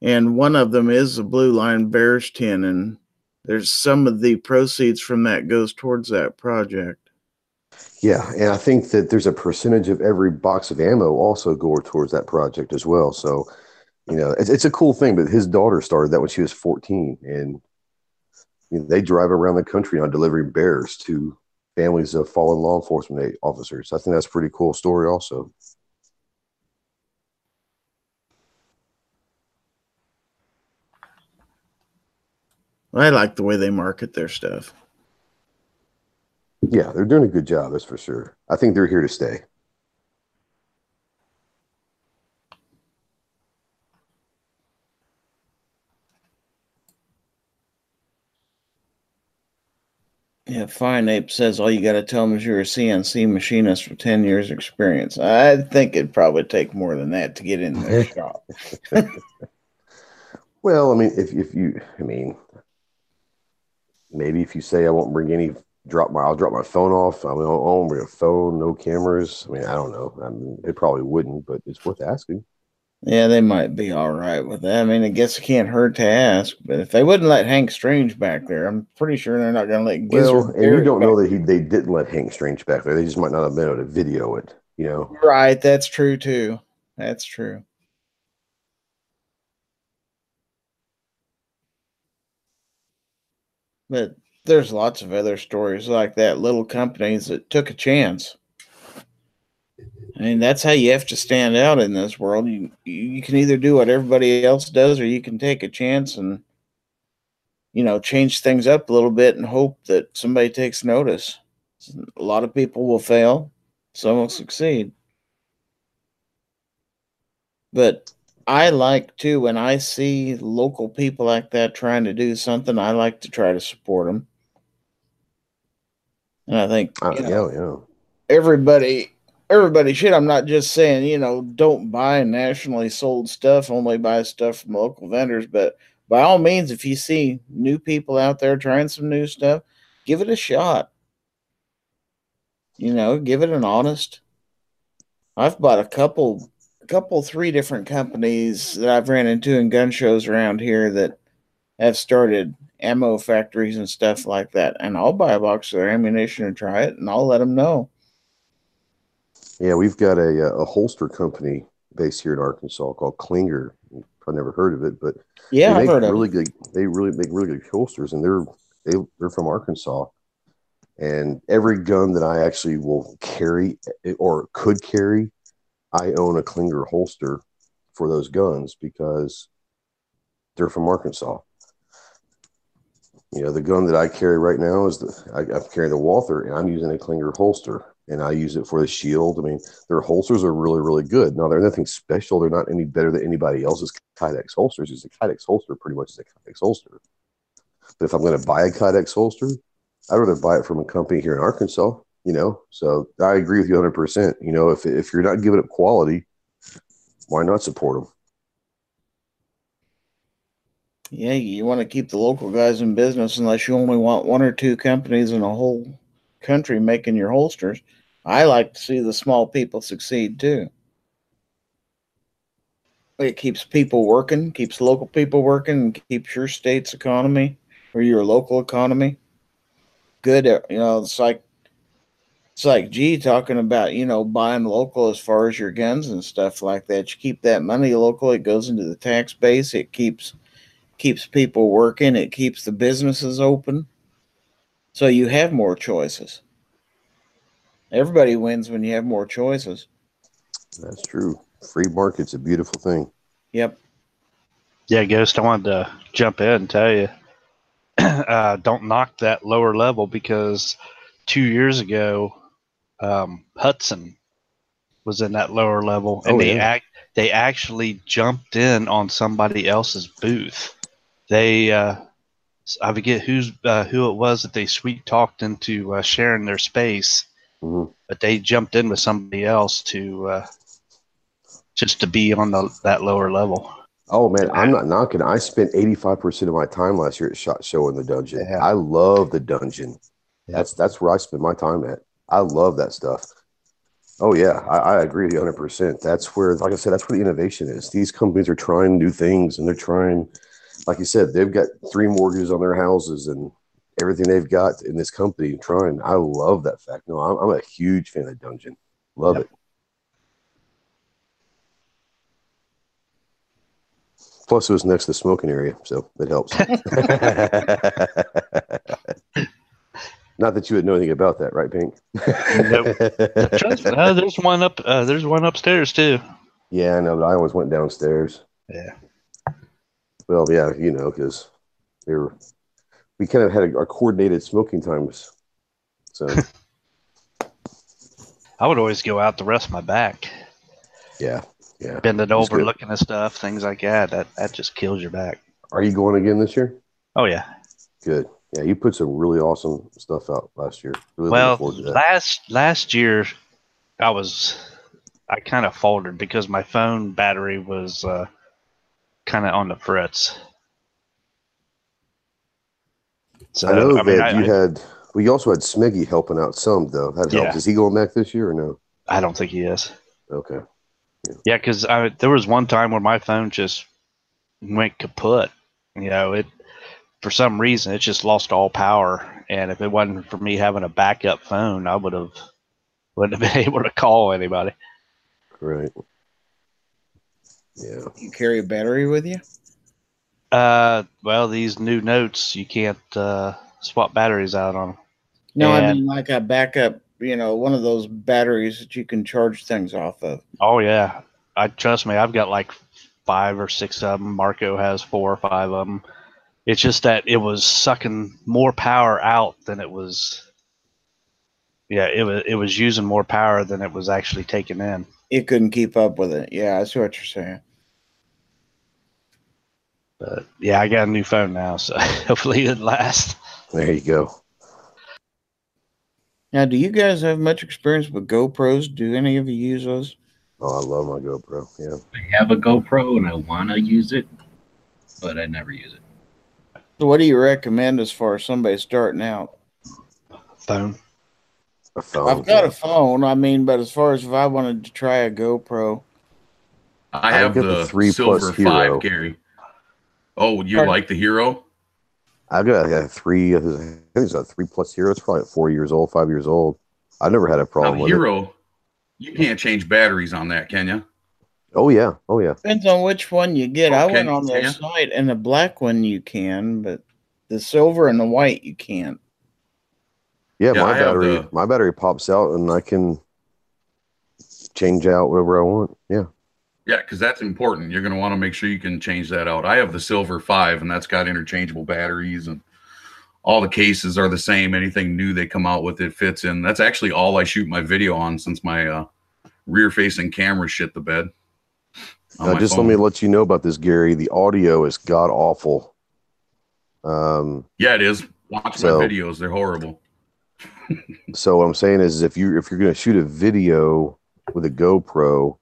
And one of them is a Blue Line Bears tin. And there's some of the proceeds from that goes towards that project. Yeah, and I think that there's a percentage of every box of ammo also go towards that project as well. So, you know, it's, it's a cool thing. But his daughter started that when she was 14, and know, they drive around the country on delivering bears to families of fallen law enforcement officers. I think that's a pretty cool story, also. I like the way they market their stuff. Yeah, they're doing a good job, that's for sure. I think they're here to stay. Yeah, Fine Ape says all you got to tell them is you're a CNC machinist with 10 years experience. I think it'd probably take more than that to get in their [laughs] shop. [laughs] well, I mean, if, if you, I mean, maybe if you say I won't bring any, drop my, I'll drop my phone off. I mean, I won't bring a phone, no cameras. I mean, I don't know. I mean, it probably wouldn't, but it's worth asking. Yeah, they might be all right with that. I mean, I guess it can't hurt to ask. But if they wouldn't let Hank Strange back there, I'm pretty sure they're not going to let Gizzard. Well, and you don't know that he they didn't let Hank Strange back there. They just might not have been able to video it. You know, right? That's true too. That's true. But there's lots of other stories like that. Little companies that took a chance I mean, that's how you have to stand out in this world. You you can either do what everybody else does, or you can take a chance and you know change things up a little bit and hope that somebody takes notice. A lot of people will fail, some will succeed. But I like to when I see local people like that trying to do something, I like to try to support them. And I think uh, you know, yeah, yeah. everybody everybody should. I'm not just saying, you know, don't buy nationally sold stuff, only buy stuff from local vendors. But by all means, if you see new people out there trying some new stuff, give it a shot. You know, give it an honest. I've bought a couple, a couple, three different companies that I've ran into in gun shows around here that have started ammo factories and stuff like that. And I'll buy a box of their ammunition and try it, and I'll let them know yeah, we've got a, uh, a holster company based here in Arkansas called Clinger. I've never heard of it, but yeah, they I've heard really of good. They really make really good holsters, and they're they, they're from Arkansas. And every gun that I actually will carry or could carry, I own a Clinger holster for those guns because they're from Arkansas. You know, the gun that I carry right now is the I, I'm carrying the Walther, and I'm using a Clinger holster and I use it for the shield. I mean, their holsters are really, really good. Now, they're nothing special. They're not any better than anybody else's Kydex holsters. It's a Kydex holster, pretty much is a Kydex holster. But if I'm going to buy a Kydex holster, I'd rather buy it from a company here in Arkansas, you know? So I agree with you 100%. You know, if, if you're not giving up quality, why not support them? Yeah, you want to keep the local guys in business unless you only want one or two companies in a whole country making your holsters. I like to see the small people succeed too. It keeps people working, keeps local people working, keeps your state's economy or your local economy good. Uh, you know, it's like it's like G talking about you know buying local as far as your guns and stuff like that. You keep that money local; it goes into the tax base. It keeps keeps people working. It keeps the businesses open. So you have more choices. Everybody wins when you have more choices. That's true. Free market's a beautiful thing. Yep. Yeah, Ghost, I wanted to jump in and tell you [clears throat] uh, don't knock that lower level because two years ago, um, Hudson was in that lower level, and Oh, they yeah. act they actually jumped in on somebody else's booth. They uh, I forget who's uh, who it was that they sweet talked into uh, sharing their space, Mhm. but they jumped in with somebody else to uh, just to be on the that lower level. Oh man, I'm not knocking. I spent 85% of my time last year at Shot Show in the dungeon. Yeah. I love the dungeon. Yeah. That's that's where I spend my time at. I love that stuff. Oh yeah, I, I agree with you 100%. That's where, like I said, that's where the innovation is. These companies are trying new things, and they're trying, like you said, they've got three mortgages on their houses and everything they've got in this company. Trying, I love that fact. No, I'm, I'm a huge fan of dungeon. Love Yep. it. Plus, it was next to the smoking area, so it helps. [laughs] Not that you would know anything about that, right, Pink? Trust me, uh, there's one up. Uh, there's one upstairs too. yeah, I know, but I always went downstairs. Yeah. Well, yeah, you know, because they were, we kind of had a, our coordinated smoking times. So, [laughs] I would always go out to rest of my back, yeah, yeah. bending over, good. looking at stuff, things like that. That that just kills your back. Are you going again this year? Oh yeah. Good. Yeah, you put some really awesome stuff out last year. Really Well, looking forward to that. last last year, I was I kind of faltered because my phone battery was uh, kind of on the fritz. So I know I mean, that I, you had. We also had Smiggy helping out some though. That helps. Yeah. Is he going back this year or no? I don't think he is. Okay. Yeah, because there was one time where my phone just went kaput. You know, it for some reason it just lost all power, and if it wasn't for me having a backup phone, I would have wouldn't have [laughs] been able to call anybody. Right. Yeah. You carry a battery with you? Uh, well, these new notes you can't uh, swap batteries out on. No, I mean like a backup, you know, one of those batteries that you can charge things off of. Oh yeah, I trust me. I've got like five or six of them. Marco has four or five of them. It's just that it was sucking more power out than it was. Yeah, it was it was using more power than it was actually taking in. It couldn't keep up with it. Yeah, I see what you're saying. But yeah, I got a new phone now, so [laughs] hopefully it lasts. There you go. Now, do you guys have much experience with GoPros? Do any of you use those? Oh, I love my GoPro. Yeah. I have a GoPro and I want to use it, but I never use it. So, what do you recommend as far as somebody starting out? Phone. A phone. I've got a phone. I mean, but as far as if I wanted to try a GoPro, I I have get the the, three silver plus hero. five, Gary. Oh, you Pardon? like the hero? I've got a three. I think it's a three plus hero. It's probably four years old, five years old. I've never had a Now, problem the with it. hero, you can't change batteries on that, can you? Oh yeah. Oh yeah. depends on which one you get. Oh, I went on their yeah. site, and the black one you can, but the silver and the white you can't. Yeah. Yeah, my I battery. the- My battery pops out, and I can change out whatever I want. Yeah. Yeah, because that's important. You're going to want to make sure you can change that out. I have the silver five, and that's got interchangeable batteries, and all the cases are the same. Anything new they come out with, it fits in. That's actually all I shoot my video on since my uh, rear-facing camera shit the bed. my just phone. let me let you know about this, Gary. The audio is god awful. Um. Yeah, it is. Watch So- my videos; they're horrible. [laughs] So what I'm saying is, if you if you're going to shoot a video with a GoPro,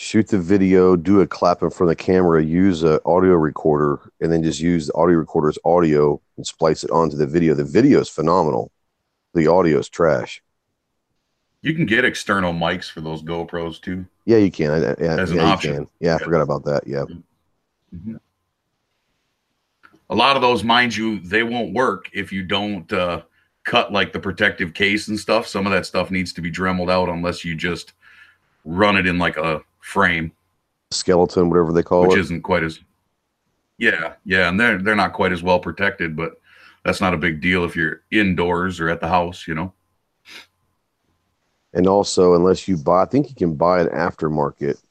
shoot the video, do a clap in front of the camera, use a audio recorder, and then just use the audio recorder's audio and splice it onto the video. The video is phenomenal. The audio is trash. You can get external mics for those GoPros too. Yeah, you can. I- Yeah, As an yeah, option. can. Yeah, I forgot about that. Yeah. A lot of those, mind you, they won't work if you don't uh, cut like the protective case and stuff. Some of that stuff needs to be dremeled out unless you just run it in like a frame, Skeleton, whatever they call it. which isn't quite as. Yeah, yeah, and they're they're not quite as well protected, but that's not a big deal if you're indoors or at the house, you know. And also, unless you buy, I think you can buy an aftermarket.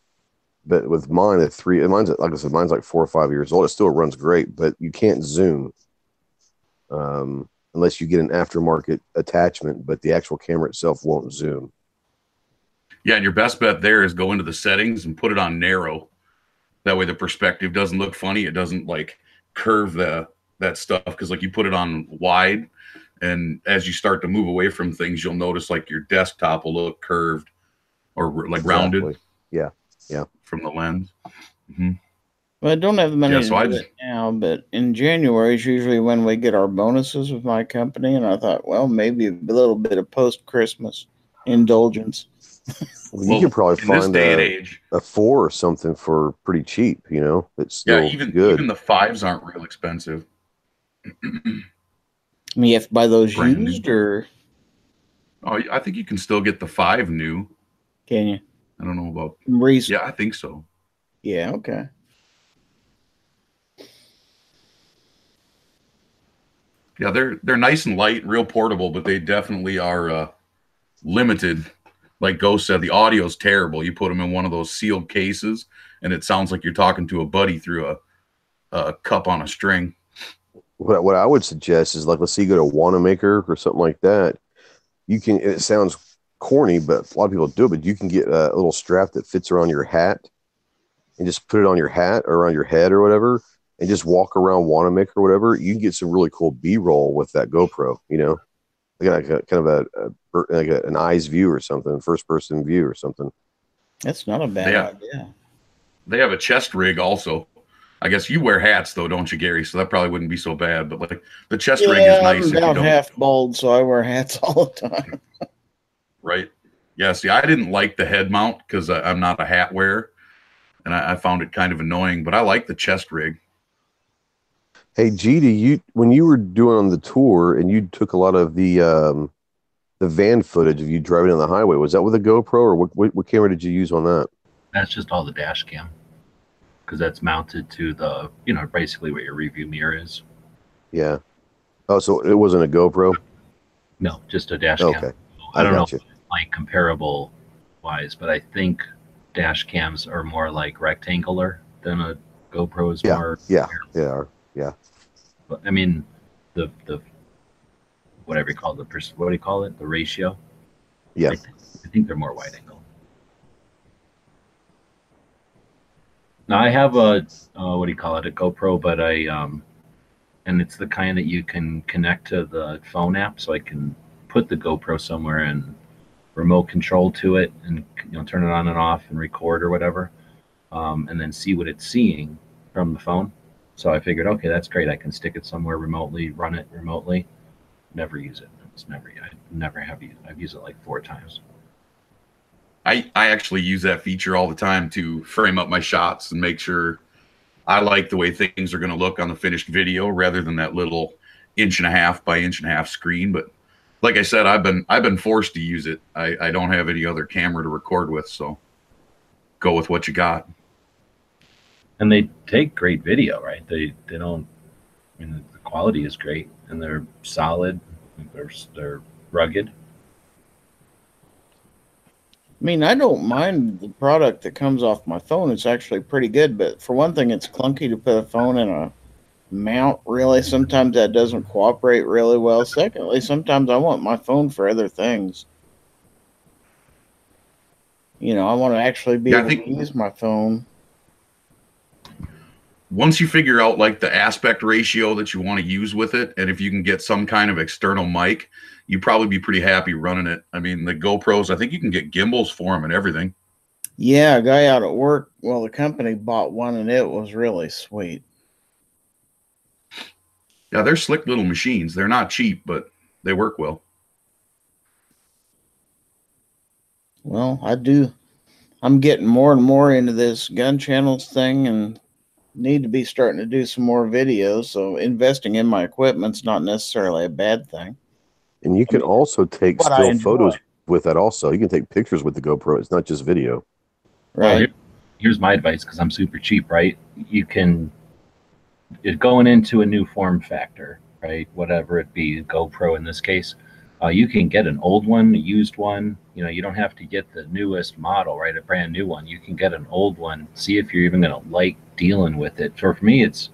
But with mine at three, and mine's like I said, mine's like four or five years old. It still runs great, but you can't zoom. Um, unless you get an aftermarket attachment, but the actual camera itself won't zoom. Yeah, and your best bet there is go into the settings and put it on narrow. That way the perspective doesn't look funny. It doesn't like curve the that stuff because like you put it on wide and as you start to move away from things you'll notice like your desktop will look curved or like rounded Exactly. Yeah, yeah. from the lens. hmm Well, I don't have the money Yeah, to so I just- it now, but in January is usually when we get our bonuses with my company, and I thought, well, maybe a little bit of post Christmas indulgence. Well, you can probably find day and a, age, a four or something for pretty cheap. You know, it's still yeah, even good. even the fives aren't real expensive. [clears throat] I mean, you have to buy those Brand new. used, or Oh, I think you can still get the five new. can you? I don't know about. Recent. Yeah, I think so. Yeah. Okay. Yeah, they're they're nice and light, real portable, but they definitely are uh, limited. Like Ghost said, the audio's terrible. You put them in one of those sealed cases, and it sounds like you're talking to a buddy through a a cup on a string. what, what I would suggest is like let's see, go to Wanenmacher or something like that. You can. It sounds corny, but a lot of people do it. But you can get a little strap that fits around your hat, and just put it on your hat or around your head or whatever, and just walk around Wanenmacher or whatever. You can get some really cool B roll with that GoPro. You know, like a, kind of a, a like a, an eyes view or something, first person view or something. That's not a bad Yeah. idea. They have a chest rig also. I guess you wear hats though, don't you, Gary? So that probably wouldn't be so bad. But like the chest rig is Yeah, nice I'm if about half bald, so I wear hats [laughs] all the time. right? Yeah. See, I didn't like the head mount because I'm not a hat wearer, and I, I found it kind of annoying. But I like the chest rig. Hey, GD, you when you were doing on the tour and you took a lot of the um, the van footage of you driving on the highway, was that with a GoPro or what, what, what camera did you use on that? That's just all the dash cam because that's mounted to the, you know, basically what your review mirror is. Yeah. Oh, so it wasn't a GoPro? No, just a dash cam. Okay. I don't know you. like comparable wise, but I think dash cams are more like rectangular than a GoPro is Yeah, more. Yeah. Yeah. But I mean, the the whatever you call it, the pers- what do you call it? The ratio. Yeah. I, think, I think they're more wide angle. Now I have a uh, what do you call it? A GoPro, but I um, and it's the kind that you can connect to the phone app, so I can put the GoPro somewhere and remote control to it, and you know turn it on and off and record or whatever, um, and then see what it's seeing from the phone. So I figured, okay, that's great. I can stick it somewhere remotely, run it remotely. Never use it. It's never. I never have used. I've used it like four times. I, I actually use that feature all the time to frame up my shots and make sure I like the way things are going to look on the finished video rather than that little inch and a half by inch and a half screen. But like I said, I've been I've been forced to use it. I, I don't have any other camera to record with, so go with what you got. And they take great video, right? They they don't. I mean, the quality is great, and they're solid. They're they're rugged. I mean, I don't mind the product that comes off my phone. It's actually pretty good, but for one thing, it's clunky to put a phone in a mount. Really, sometimes that doesn't cooperate really well. Secondly, sometimes I want my phone for other things. You know, I want to actually be Yeah, able think- to use my phone. Once you figure out like the aspect ratio that you want to use with it, and if you can get some kind of external mic, you probably be pretty happy running it. I mean, the GoPros, I think you can get gimbals for them and everything. Yeah, a guy out at work, well, the company bought one and it was really sweet. Yeah, they're slick little machines. They're not cheap, but they work well. Well, I do. I'm getting more and more into this gun channels thing and need to be starting to do some more videos. So investing in my equipment's not necessarily a bad thing. And you can also take still photos with that also. You can take pictures with the GoPro. It's not just video. Well, Right. here- here's my advice because I'm super cheap, right? You can it going into a new form factor, right? Whatever it be, GoPro in this case, uh, you can get an old one, a used one. You know, you don't have to get the newest model, right? A brand new one. You can get an old one. See if you're even going to like dealing with it. So for me, it's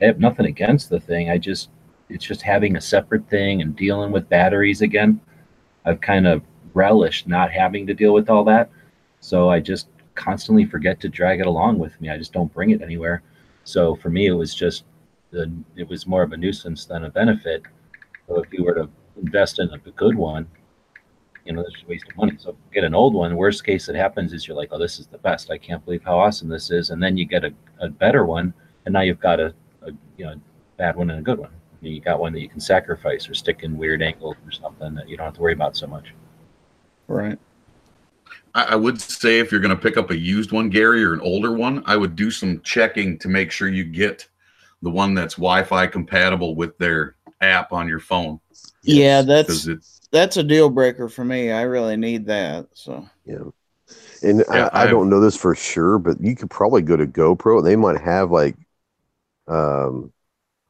I have nothing against the thing. I just it's just having a separate thing and dealing with batteries again. I've kind of relished not having to deal with all that. So I just constantly forget to drag it along with me. I just don't bring it anywhere. So for me, it was just the, it was more of a nuisance than a benefit. So if you were to invest in a good one, you know, there's a waste of money. So get an old one. Worst case that happens is you're like, oh, this is the best. I can't believe how awesome this is. And then you get a, a better one, and now you've got a, a you know bad one and a good one. You got one that you can sacrifice or stick in weird angles or something that you don't have to worry about so much. Right. I, I would say if you're going to pick up a used one, Gary, or an older one, I would do some checking to make sure you get the one that's Wi-Fi compatible with their app on your phone. Yeah, that's it, that's a deal breaker for me. I really need that. So Yeah. And Yeah, I, I don't know this for sure, but you could probably go to GoPro and they might have like, um,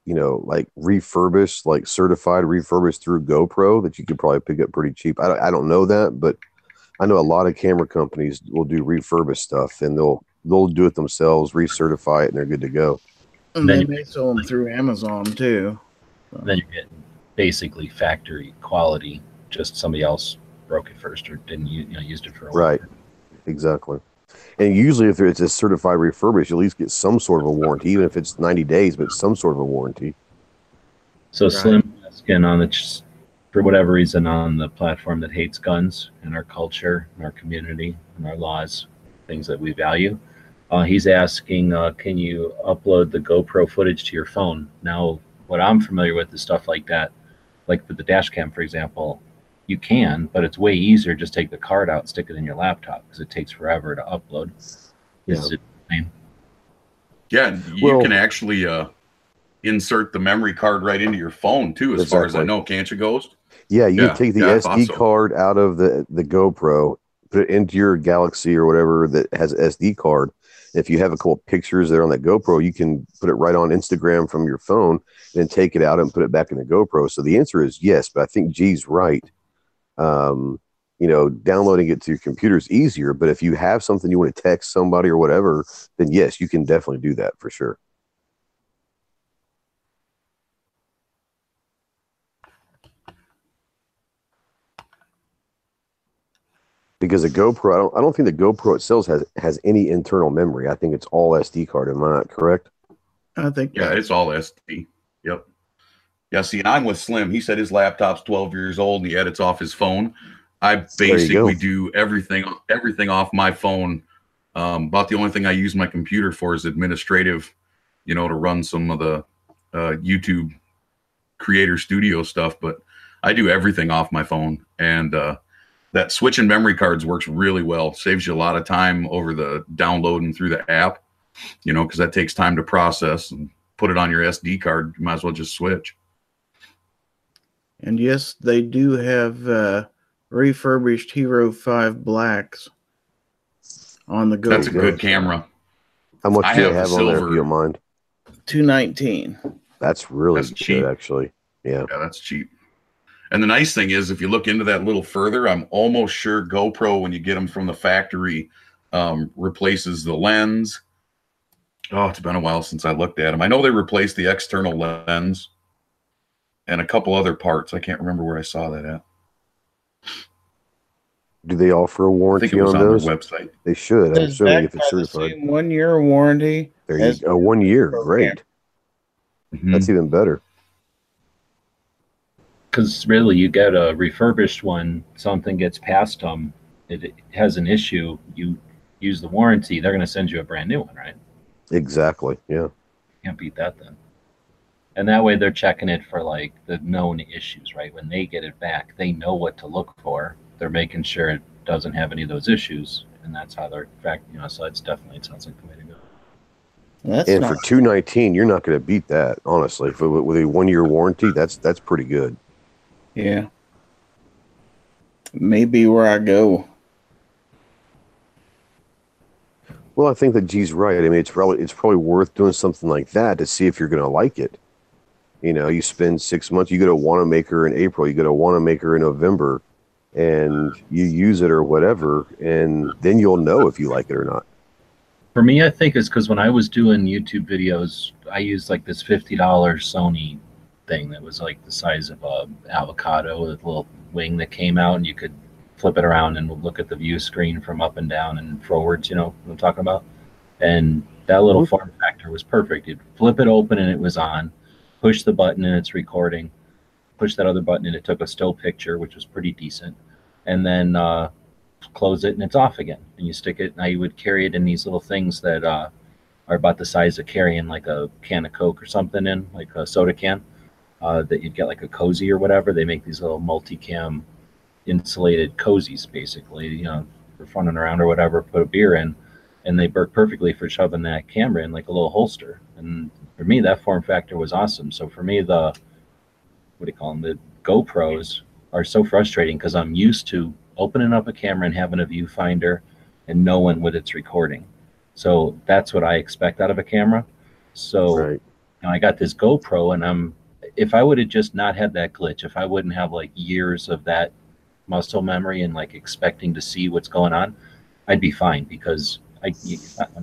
you know, like refurbished, like certified refurbished through GoPro that you could probably pick up pretty cheap. I don't, I don't know that, but I know a lot of camera companies will do refurbished stuff and they'll they'll do it themselves, recertify it, and they're good to go. and Then they you- may sell them through Amazon too. then you're getting basically factory quality. Just somebody else broke it first or didn't you, you know used it for a while. Right. Exactly. And usually, if it's a certified refurbished, you at least get some sort of a warranty, even if it's 90 days, but some sort of a warranty. So Right. Slim asking on the ch- for whatever reason on the platform that hates guns and our culture and our community and our laws, things that we value. Uh, he's asking, uh, can you upload the GoPro footage to your phone? Now, what I'm familiar with is stuff like that, like with the dash cam, for example. You can, but it's way easier. Just take the card out, and stick it in your laptop because it takes forever to upload. Is it yeah, you Well- can actually uh, insert the memory card right into your phone too, as far as I know, can't you, Ghost? Yeah, you Yeah, can take the yeah, SD so. card out of the, the GoPro, put it into your Galaxy or whatever that has SD card. If you have a couple pictures there on that GoPro, you can put it right on Instagram from your phone, then take it out and put it back in the GoPro. So the answer is yes, but I think G's right. Um, you know, downloading it to your computer is easier, but if you have something you want to text somebody or whatever, then yes, you can definitely do that for sure. Because the GoPro, I don't, I don't think the GoPro itself has has any internal memory. I think it's all SD card. Am I not correct? I think Yeah, it's all SD. Yep. Yeah, see, I'm with Slim. He said his laptop's 12 years old and he edits off his phone. I basically do everything everything off my phone. Um, about the only thing I use my computer for is administrative, you know, to run some of the uh, YouTube creator studio stuff. But I do everything off my phone, and uh, that switching memory cards works really well. Saves you a lot of time over the downloading through the app, you know, because that takes time to process and put it on your SD card. You might as well just switch. And yes, they do have uh, refurbished Hero 5 Blacks on the go. That's a good camera. How much I do they have have the on there? If silver. you don't mind, 219. that's really That's good, cheap. actually. Yeah, Yeah, that's cheap. And the nice thing is, if you look into that a little further, I'm almost sure GoPro, when you get them from the factory, um, replaces the lens. Oh, it's been a while since I looked at them. I know they replaced the external lens and a couple other parts. I can't remember where I saw that at. do they offer a I think warranty it was on on those? their website. They should. I'm assuming that if it's have the certified. same one year warranty? There you as- go. One year, program? great. Mhm. That's even better. Because really you get a refurbished one something gets past them it, it has an issue you use the warranty they're going to send you a brand new one right Exactly. Yeah. can't beat that then and that way they're checking it for like the known issues right when they get it back they know what to look for they're making sure it doesn't have any of those issues and that's how they're in fact you know so it's definitely it sounds like the way to go That's and not, for two nineteen, you're not going to beat that. Honestly, for, with a one year warranty, that's that's pretty good. Yeah. Maybe where I go. Well, I think that G's right. I mean, it's probably it's probably worth doing something like that to see if you're going to like it. You know, you spend six months, you go to Wanenmacher in April, you go to Wanenmacher in November, and you use it or whatever, and then you'll know if you like it or not. For me, I think it's because when I was doing YouTube videos, I used like this fifty dollars Sony thing that was like the size of a avocado with a little wing that came out, and you could flip it around and look at the view screen from up and down and forwards. You know what I'm talking about? And that little Mhm. form factor was perfect. You'd flip it open and it was on. Push the button and it's recording. Push that other button and it took a still picture, which was pretty decent. And then uh, close it and it's off again. And you stick it. Now you would carry it in these little things that uh, are about the size of carrying like a can of Coke or something in, like a soda can. Uh, that you'd get like a cozy or whatever. They make these little multicam insulated cozies, basically. You know, for funning around or whatever. Put a beer in, and they work perfectly for shoving that camera in like a little holster. And for me, that form factor was awesome. So for me, the what do you call them? The GoPros are so frustrating because I'm used to opening up a camera and having a viewfinder and knowing what it's recording. So that's what I expect out of a camera. So Right. you know, I got this GoPro, and I'm if I would have just not had that glitch, if I wouldn't have like years of that muscle memory and like expecting to see what's going on, I'd be fine because I, you,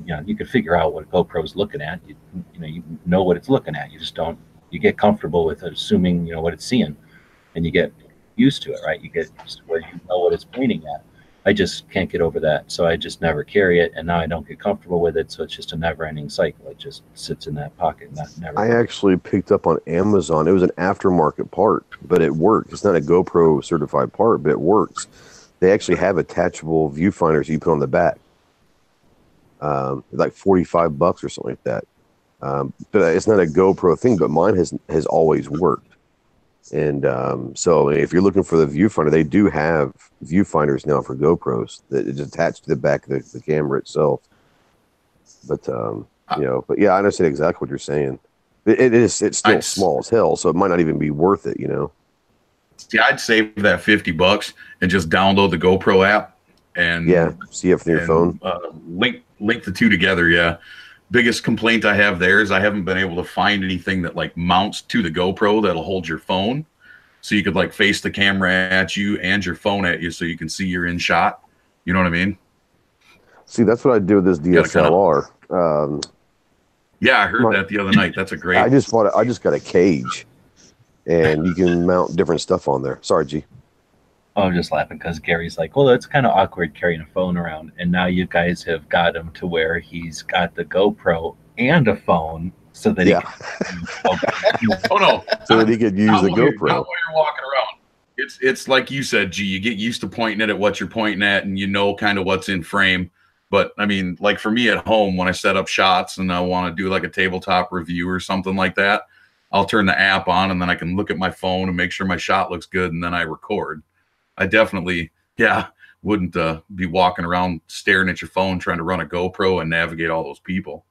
know, you could figure out what GoPro's looking at. You, you know, you know what it's looking at. You just don't. You get comfortable with assuming you know what it's seeing, and you get used to it, right? You get where you know what it's pointing at. I just can't get over that, so I just never carry it, and now I don't get comfortable with it. So it's just a never-ending cycle. It just sits in that pocket, not never. I actually picked up on Amazon. It was an aftermarket part, but it worked. It's not a GoPro certified part, but it works. They actually have attachable viewfinders you put on the back. Um, like forty-five bucks or something like that. Um, but it's not a GoPro thing, but mine has has always worked. And um, so, if you're looking for the viewfinder, they do have viewfinders now for GoPros that is attached to the back of the, the camera itself. But um, you know, but yeah, I understand exactly what you're saying. It, it is it's still I'd- small as hell, so it might not even be worth it. You know. See, I'd save that fifty bucks and just download the GoPro app and Yeah, see it from your and, phone. Uh, link link the two together. Yeah. Biggest complaint I have there is I haven't been able to find anything that like mounts to the GoPro that'll hold your phone, so you could like face the camera at you and your phone at you, so you can see you're in shot. You know what I mean? See, that's what I do with this kinda- DSLR. Um, Yeah, I heard Right. that the other night. That's a great. I just bought it. I just got a cage, and you can mount different stuff on there. Sorry, G. Oh, I'm just laughing because Gary's like, well, it's kind of awkward carrying a phone around, and now you guys have got him to where he's got the GoPro and a phone, so that Yeah. he can. [laughs] oh no, So that he could use not the while you're- GoPro. Not while you're walking around. It's it's like you said, G. You get used to pointing it at what you're pointing at, and you know kind of what's in frame. But I mean, like for me at home, when I set up shots and I want to do like a tabletop review or something like that, I'll turn the app on and then I can look at my phone and make sure my shot looks good, and then I record. I definitely, yeah, wouldn't uh, be walking around staring at your phone trying to run a GoPro and navigate all those people.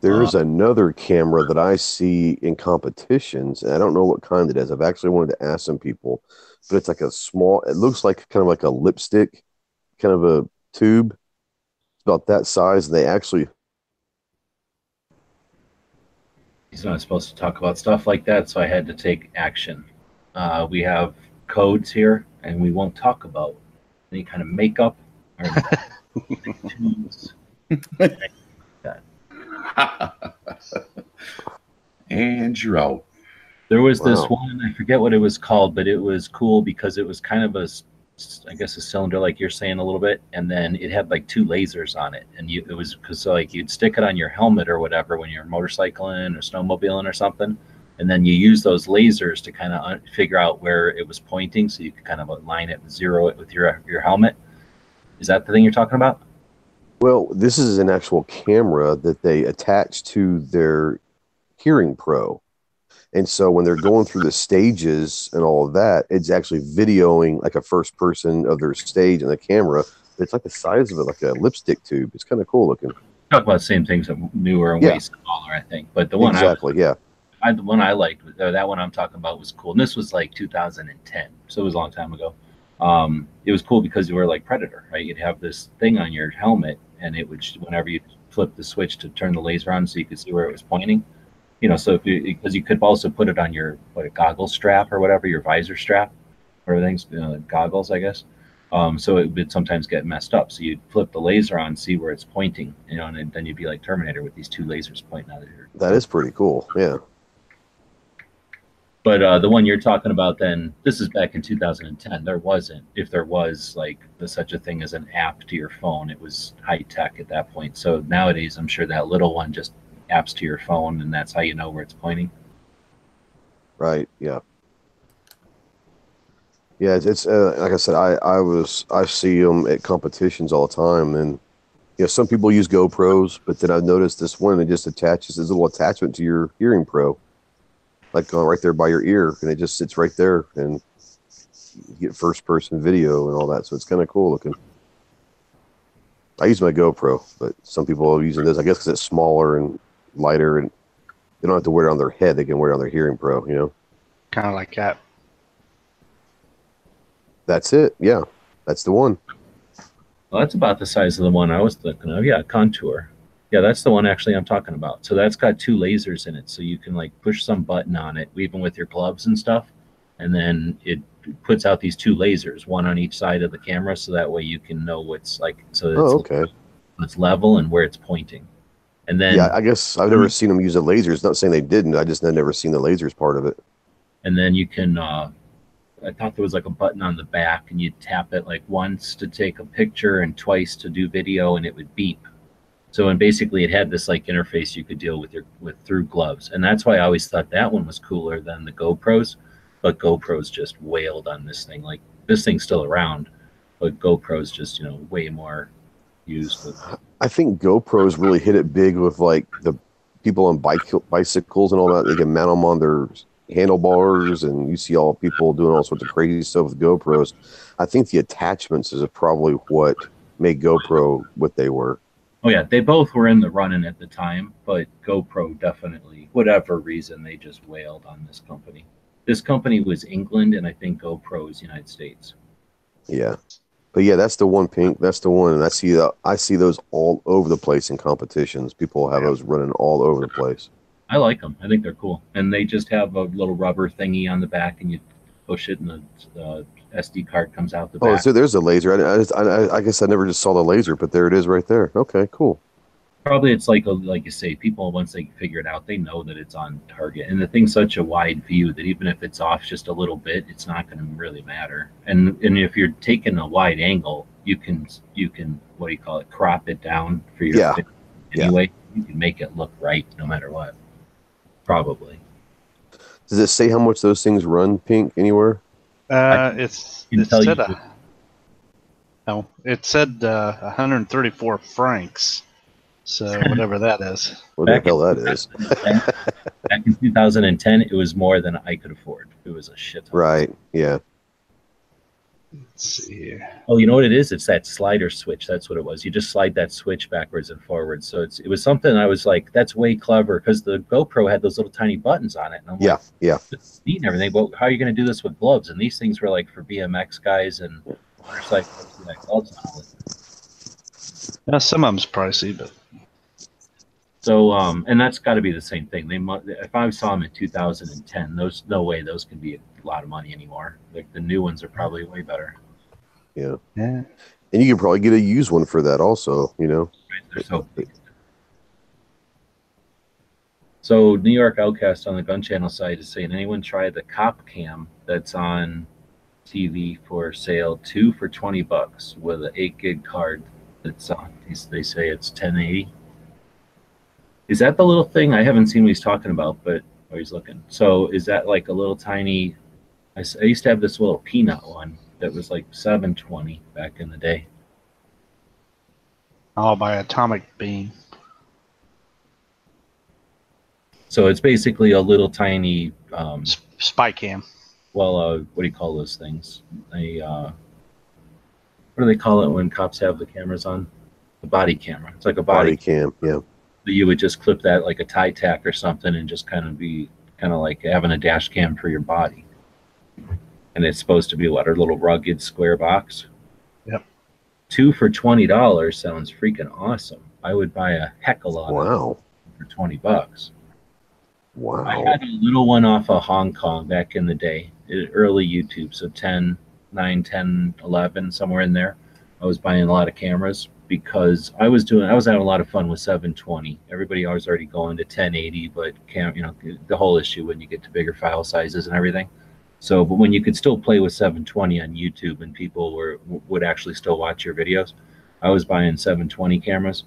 There's another camera that I see in competitions, and I don't know what kind it is. I've actually wanted to ask some people, but it's like a small. It looks like kind of like a lipstick, kind of a tube. It's about that size, and they actually He's not supposed to talk about stuff like that, so I had to take action. Uh, we have codes here, and we won't talk about any kind of makeup or [laughs] tattoos. [laughs] and you're out. There was this one, I forget what it was called, but it was cool because it was kind of a, s- I guess, a cylinder, like you're saying a little bit, and then it had like two lasers on it, and you, it was because like you'd stick it on your helmet or whatever when you're motorcycling or snowmobiling or something, and then you use those lasers to kind of un- figure out where it was pointing, so you could kind of align it, and zero it with your your helmet. Is that the thing you're talking about? Well, this is an actual camera that they attach to their Hearing Pro. And so when they're going through the stages and all of that, it's actually videoing like a first person of their stage and the camera. It's like the size of it, like a lipstick tube. It's kind of cool looking. Talk about the same things, but newer and Yeah. way smaller, I think. But the one I exactly, yeah. I, the one I liked, uh, that one I'm talking about was cool. And this was like 2010, so it was a long time ago. Um, it was cool because you were like Predator, right? You'd have this thing on your helmet, and it would, whenever you flip the switch to turn the laser on, so you could see where it was pointing. You know, so if you, because you could also put it on your what a goggle strap or whatever, your visor strap, or things you know, goggles, I guess. Um, so it would sometimes get messed up. So you'd flip the laser on, see where it's pointing, you know, and then you'd be like Terminator with these two lasers pointing out of your. That is pretty cool. Yeah. But uh, the one you're talking about, then this is back in 2010. There wasn't, if there was like the, such a thing as an app to your phone, it was high tech at that point. So nowadays, I'm sure that little one just apps to your phone, and that's how you know where it's pointing. Right. Yeah. Yeah. It's, uh, like I said. I I was I see them at competitions all the time, and you know some people use GoPros, but then I've noticed this one it just attaches this little attachment to your hearing pro, like uh, right there by your ear, and it just sits right there, and you get first person video and all that. So it's kind of cool looking. I use my GoPro, but some people are using this. I guess because it's smaller and lighter, and they don't have to wear it on their head. They can wear it on their hearing pro. You know. Kind of like that. That's it. Yeah, that's the one. Well, that's about the size of the one I was thinking of. Yeah, Contour. Yeah, that's the one actually I'm talking about. So that's got two lasers in it, so you can like push some button on it, even with your gloves and stuff, and then it puts out these two lasers, one on each side of the camera, so that way you can know what's like so it's, Oh, okay. it's level and where it's pointing. And then Yeah, I guess I've never seen them use the lasers. Not saying they didn't. I just had never seen the lasers part of it. and then you can uh i thought there was like a button on the back and you'd tap it like once to take a picture and twice to do video and it would beep so and basically it had this like interface you could deal with your with through gloves and that's why i always thought that one was cooler than the gopros but gopros just wailed on this thing like this thing's still around but gopros just you know way more used with I think GoPros really hit it big with like the people on bike bicycles and all that. They can mount them on their handlebars, and you see all people doing all sorts of crazy stuff with GoPros. I think the attachments is probably what made GoPro what they were. Oh yeah, they both were in the running at the time, but GoPro definitely, whatever reason, they just wailed on this company. This company was England, and I think GoPro is United States. Yeah. But yeah, that's the one pink. That's the one, and I see the, I see those all over the place in competitions. People have those running all over the place. I like them. I think they're cool, and they just have a little rubber thingy on the back, and you push it, and the uh, SD card comes out the Oh, back. Oh, so there's a laser. I, I, just- I, I- I guess I never just saw the laser, but there it is right there. Okay, cool. Probably it's like a, like you say, people once they figure it out, they know that it's on target, and the thing's such a wide view that even if it's off just a little bit, it's not going to really matter. And and if you're taking a wide angle, you can you can what do you call it, crop it down for your Yeah. fit Yeah. anyway. You can make it look right no matter what. Probably. Does it say how much those things run, Pink, anywhere? Uh, it's can it said you- a, no, it said uh, 134 francs. So whatever that is. What the hell that is? Back in 2010, it was more than I could afford. It was a shit. ton. Right. Yeah. Let's see here. Oh, you know what it is? It's that slider switch. That's what it was. You just slide that switch backwards and forwards. So it's it was something I was like, that's way clever because the GoPro had those little tiny buttons on it. And I'm Yeah. like, Yeah. it's neat and everything. But how are you going to do this with gloves? And these things were like for BMX guys and motorcycles who had gloves on. with. Uh, some of them's pricey, but So, um, and that's got to be the same thing. They mu- if I saw them in 2010, those no way those can be a lot of money anymore. Like the new ones are probably way better. Yeah. yeah. And you can probably get a used one for that also, you know? Right? They're so big. So New York Outcast on the Gun Channel site is saying anyone try the cop cam that's on TV for sale two for twenty bucks with an eight gig card that's on. He's, they say it's ten eighty. Is that the little thing? I haven't seen what he's talking about, but oh, he's looking. So is that like a little tiny? I used to have this little peanut one that was like seven twenty back in the day. Oh, by Atomic Beam. So it's basically a little tiny um, Spy cam. well, uh, what do you call those things? A uh, what do they call it when cops have the cameras on? The body camera. It's like a Body body. cam. Yeah. You would just clip that like a tie tack or something, and just kind of be kind of like having a dash cam for your body. And it's supposed to be what a little rugged square box. Yep. Two for twenty dollars sounds freaking awesome. I would buy a heck of a lot Wow. for twenty bucks. Wow. I had a little one off of Hong Kong back in the day, uh, early YouTube, so 10, 9, 10, 11, somewhere in there. I was buying a lot of cameras because I was doing I was having a lot of fun with 720. Everybody was already going to 1080, but cam you know the whole issue when you get to bigger file sizes and everything. So, but when you could still play with 720 on YouTube and people were would actually still watch your videos, I was buying 720 cameras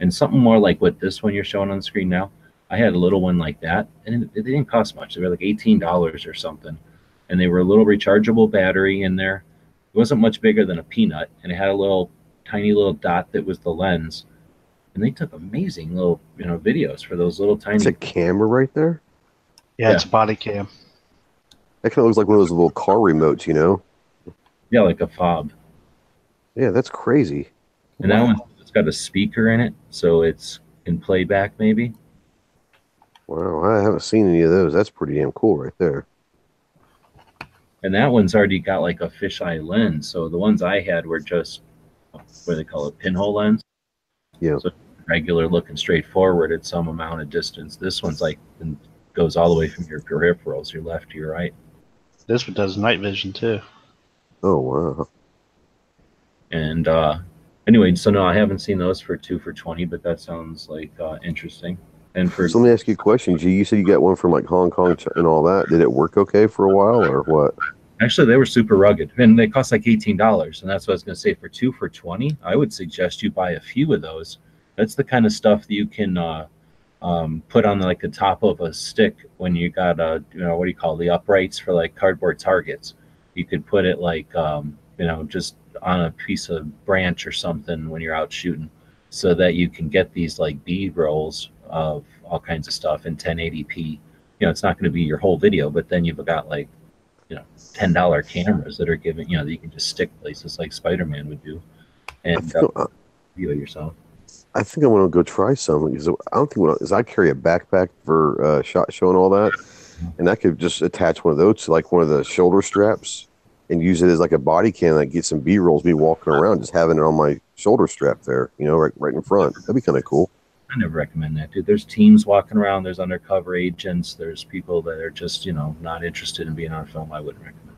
and something more like what this one you're showing on the screen now. I had a little one like that, and it, it didn't cost much. They were like eighteen dollars or something, and they were a little rechargeable battery in there. It wasn't much bigger than a peanut, and it had a little tiny little dot that was the lens. And they took amazing little you know videos for those little tiny. It's a camera right there. Yeah, it's a body cam. That kind of looks like one of those little car remotes, you know? yeah, like a fob. Yeah, that's crazy. And that one, it's got a speaker in it, so it's in playback maybe. Wow, I haven't seen any of those. That's pretty damn cool right there. And that one's already got like a fisheye lens. So the ones I had were just what do they call it, pinhole lens. Yeah. So regular looking straight forward at some amount of distance. This one's like and goes all the way from your peripherals, your left to your right. This one does night vision too. Oh wow. And uh anyway, so no, I haven't seen those for two for twenty, but that sounds like uh interesting. And for So let me ask you a question. G, you said you got one from like Hong Kong and all that. Did it work okay for a while or what? Actually, they were super rugged, and they cost like eighteen dollars. And that's what I was going to say. For two for twenty, I would suggest you buy a few of those. That's the kind of stuff that you can uh, um, put on like the top of a stick when you got uh, you know what do you call it? the uprights for like cardboard targets. You could put it like um, you know just on a piece of branch or something when you're out shooting, so that you can get these like B rolls of all kinds of stuff in 1080p. You know, it's not going to be your whole video, but then you've got like you know ten dollar cameras that are given you know that you can just stick places like Spider-Man would do, and uh, I, video yourself. I think I want to go try some because I don't think what because I carry a backpack for uh, shot show and all that, and I could just attach one of those to like one of the shoulder straps and use it as like a body cam. Like get some B rolls, me walking around, just having it on my shoulder strap there, you know, right right in front. That'd be kind of cool. I never recommend that, dude. There's teams walking around. There's undercover agents. There's people that are just you know not interested in being on film. I wouldn't recommend.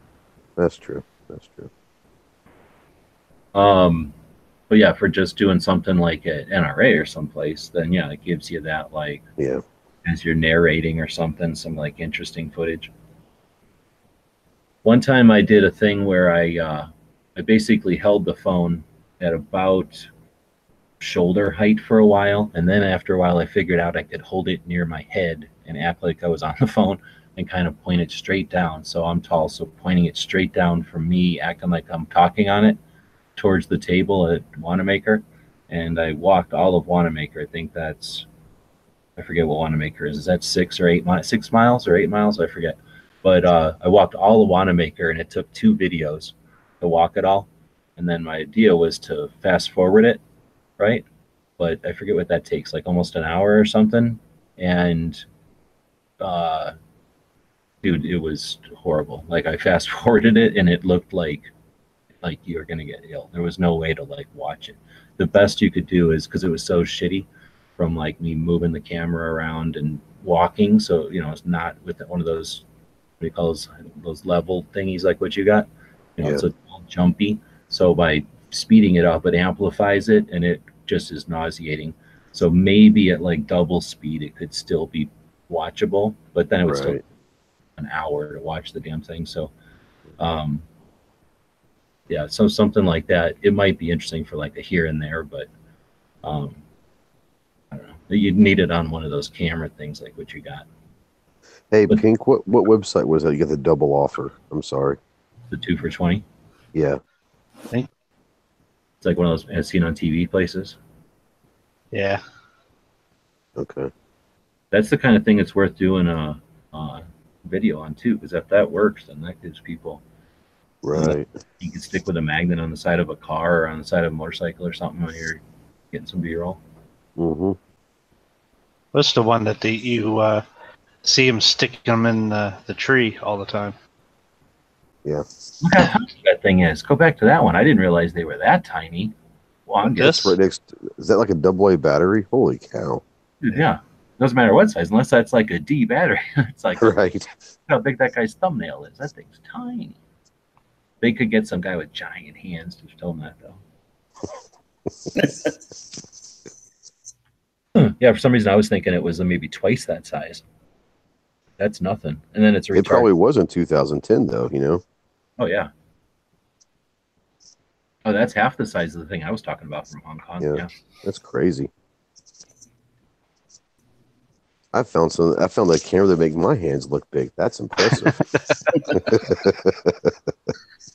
That's true. That's true. Um, but yeah, for just doing something like at NRA or someplace, then yeah, it gives you that like Yeah. as you're narrating or something, some like interesting footage. One time I did a thing where I uh, I basically held the phone at about shoulder height for a while, and then after a while I figured out I could hold it near my head and act like I was on the [laughs] phone and kind of point it straight down. So I'm tall, so pointing it straight down from me, acting like I'm talking on it towards the table at Wanenmacher. And I walked all of Wanenmacher. I think that's I forget what Wanenmacher is. Is that six or eight miles? Six miles or eight miles? I forget. But uh, I walked all of Wanenmacher, and it took two videos to walk it all. And then my idea was to fast forward it, right? But I forget what that takes, like almost an hour or something. And uh, dude, it was horrible. Like I fast [laughs] forwarded it, and it looked like like you were gonna get ill. There was no way to like watch it. The best you could do is because it was so shitty from like me moving the camera around and walking. So you know, it's not with one of those what do you call those those level thingies like what you got. You know, Yeah. it's a little jumpy. So by speeding it up, it amplifies it, and it just is nauseating. So maybe at like double speed, it could still be watchable, but then it would still an hour to watch the damn thing. So, um, yeah, so something like that. It might be interesting for like a here and there, but um, I don't know. You'd need it on one of those camera things like what you got. Hey, But- Pink, what what website was that? You got the double offer. I'm sorry. The two for twenty. Yeah. It's like one of those as seen on TV places. Yeah. Okay. That's the kind of thing that's worth doing a, a video on too, because if that works, then that gives people. Right. You can stick with a magnet on the side of a car or on the side of a motorcycle or something when you're getting some B-roll. Mm-hmm. What's the one that the, you uh, see them sticking them in the, the tree all the time? Yeah. Look how tiny that thing is. Go back to that one. I didn't realize they were that tiny. Well, That's right next. Is that like a double A battery? Holy cow! yeah. Doesn't matter what size, unless that's like a D battery. [laughs] it's like [laughs] Right. how big that guy's thumbnail is. That thing's tiny. They could get some guy with giant hands to film that though. Huh, [laughs] hmm. yeah, for some reason I was thinking it was maybe twice that size. That's nothing. And then it's a It probably was in 2010, though. You know, Oh yeah. Oh, that's half the size of the thing I was talking about from Hong Kong. Yeah. Yeah. that's crazy. I found some. I found a camera that make my hands look big. That's impressive. [laughs] [laughs]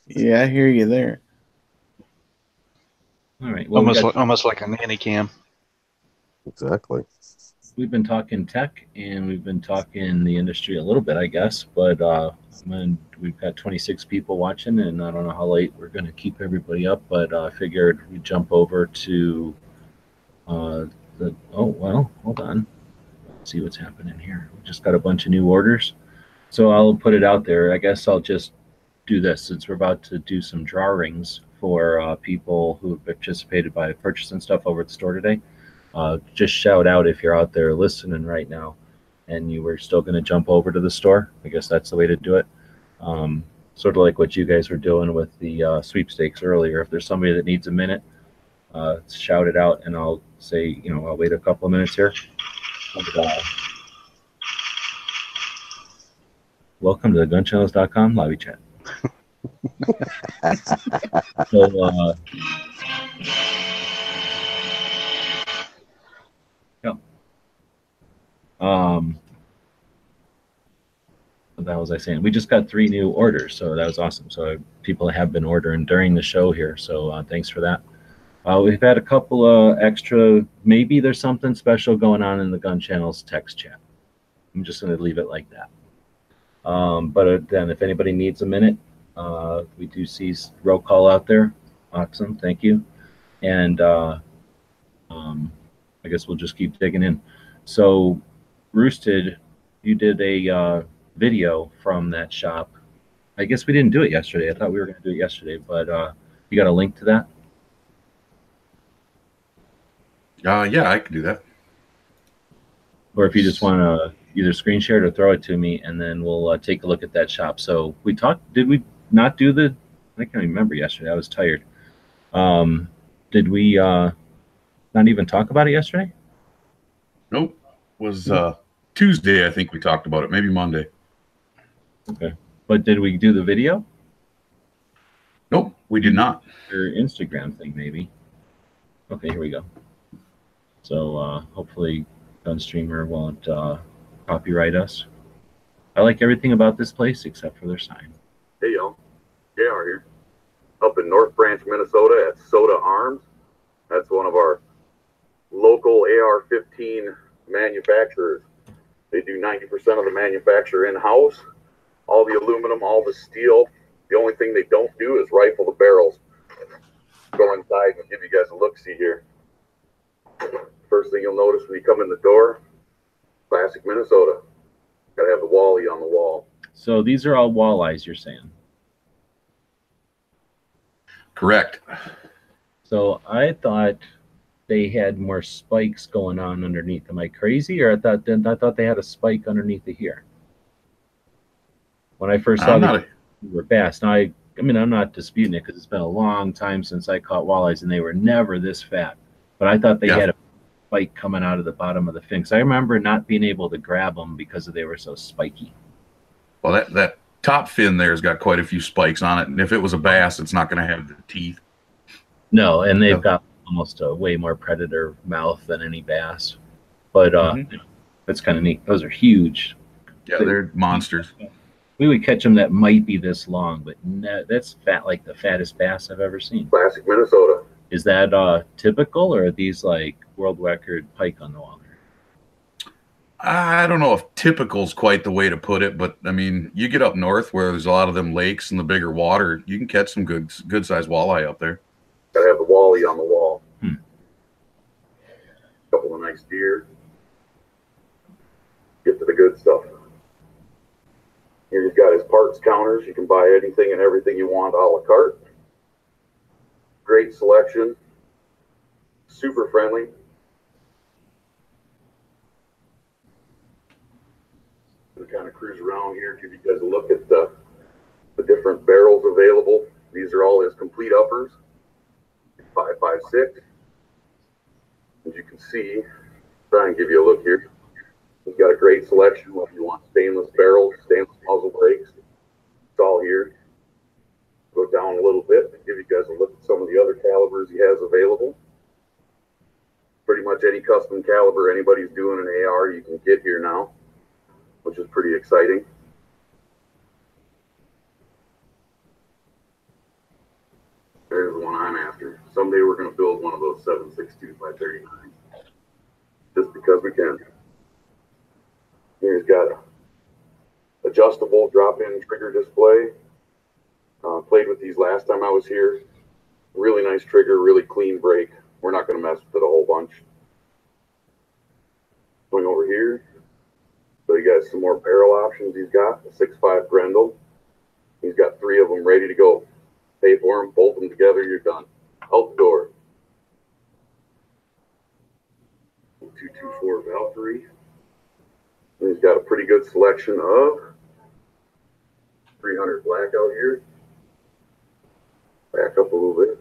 Yeah, I hear you there. All right. Well, almost got- like, almost like a nanny cam. exactly. We've been talking tech and we've been talking the industry a little bit, I guess. But uh, when we've got 26 people watching, and I don't know how late we're going to keep everybody up, but uh, I figured we'd jump over to uh, the. Oh well, hold on. Let's see what's happening here. We just got a bunch of new orders, so I'll put it out there. I guess I'll just do this since we're about to do some drawings for uh, people who have participated by purchasing stuff over at the store today uh, just shout out if you're out there listening right now and you were still going to jump over to the store. I guess that's the way to do it. Um, sort of like what you guys were doing with the uh, sweepstakes earlier. If there's somebody that needs a minute, uh, shout it out and I'll say, you know, I'll wait a couple of minutes here. Uh, welcome to the gunchannels.com lobby chat. [laughs] so, uh, Um, what the was I saying? We just got three new orders, so that was awesome. So people have been ordering during the show here, so uh, thanks for that. Uh, we've had a couple of extra. Maybe there's something special going on in the Gun Channel's text chat. I'm just going to leave it like that. Um, but uh, then, if anybody needs a minute, uh, we do see roll call out there. Awesome, thank you. And uh, um, I guess we'll just keep digging in. So Rooster, you did a uh, video from that shop. I guess we didn't do it yesterday. I thought we were going to do it yesterday, but uh, you got a link to that? Uh, yeah, I can do that. Or if you just want to either screen share it or throw it to me, and then we'll uh, take a look at that shop. So we talked. Did we not do the? I can't remember yesterday. I was tired. Um, did we uh, not even talk about it yesterday? Nope. Was uh, Tuesday, I think we talked about it. Maybe Monday. Okay. But did we do the video Nope, we did not. Your Instagram thing? Maybe. Okay, here we go. So uh, hopefully, Gunstreamer won't uh, copyright us. I like everything about this place except for their sign. Hey y'all, JR here. Up in North Branch, Minnesota at Sota Arms. That's one of our local AR 15 manufacturers. They do 90% of the manufacture in house. All the aluminum, all the steel. The only thing they don't do is rifle the barrels. Go inside and give you guys a look see here. First thing you'll notice when you come in the door classic Minnesota. Gotta have the Wally on the wall. So these are all walleyes, you're saying? Correct. So I thought they had more spikes going on underneath. Am I crazy, or I thought then I thought they had a spike underneath of here? When I first saw I'm they were bass. Now I, I mean, I'm not disputing it because it's been a long time since I caught walleyes, and they were never this fat. But I thought they Yeah. had a spike coming out of the bottom of the fin. I remember not being able to grab them because they were so spiky. well, that, that top fin there's got quite a few spikes on it. And if it was a bass, it's not going to have the teeth. No, and they've got almost a way more predator mouth than any bass. But uh, Mhm. that's kind of neat. Those are huge. Yeah, they're monsters. We would catch them that might be this long, but no, that's fat like the fattest bass I've ever seen. Classic Minnesota. Is that uh, typical, or are these like world record pike on the water? I don't know if typical's quite the way to put it, but I mean, you get up north where there's a lot of them lakes and the bigger water, you can catch some good good sized walleye up there. Gotta have the Wally on the wall. Hmm. Couple of nice deer. Get to the good stuff. Here he's got his parts counters. You can buy anything and everything you want a la carte. Great selection. Super friendly. Kind of cruise around here, give you guys a look at the, the different barrels available. These are all his complete uppers. 556. As you can see, try and give you a look here. He's got a great selection. If you want stainless barrels, stainless muzzle brakes, it's all here. Go down a little bit and give you guys a look at some of the other calibers he has available. Pretty much any custom caliber anybody's doing an AR you can get here now, which is pretty exciting. There's the one I'm after. Someday we're going to build one of those 762 by 39 just because we can. He's got adjustable drop-in trigger display. Uh, played with these last time I was here. Really nice trigger, really clean break. We're not going to mess with it a whole bunch. Going over here, so you got some more barrel options. He's got a 6.5 Grendel. He's got three of them ready to go. Pay for them, bolt them together, you're done. Out the door. 224 Valkyrie. And he's got a pretty good selection of 300 black out here. Back up a little bit.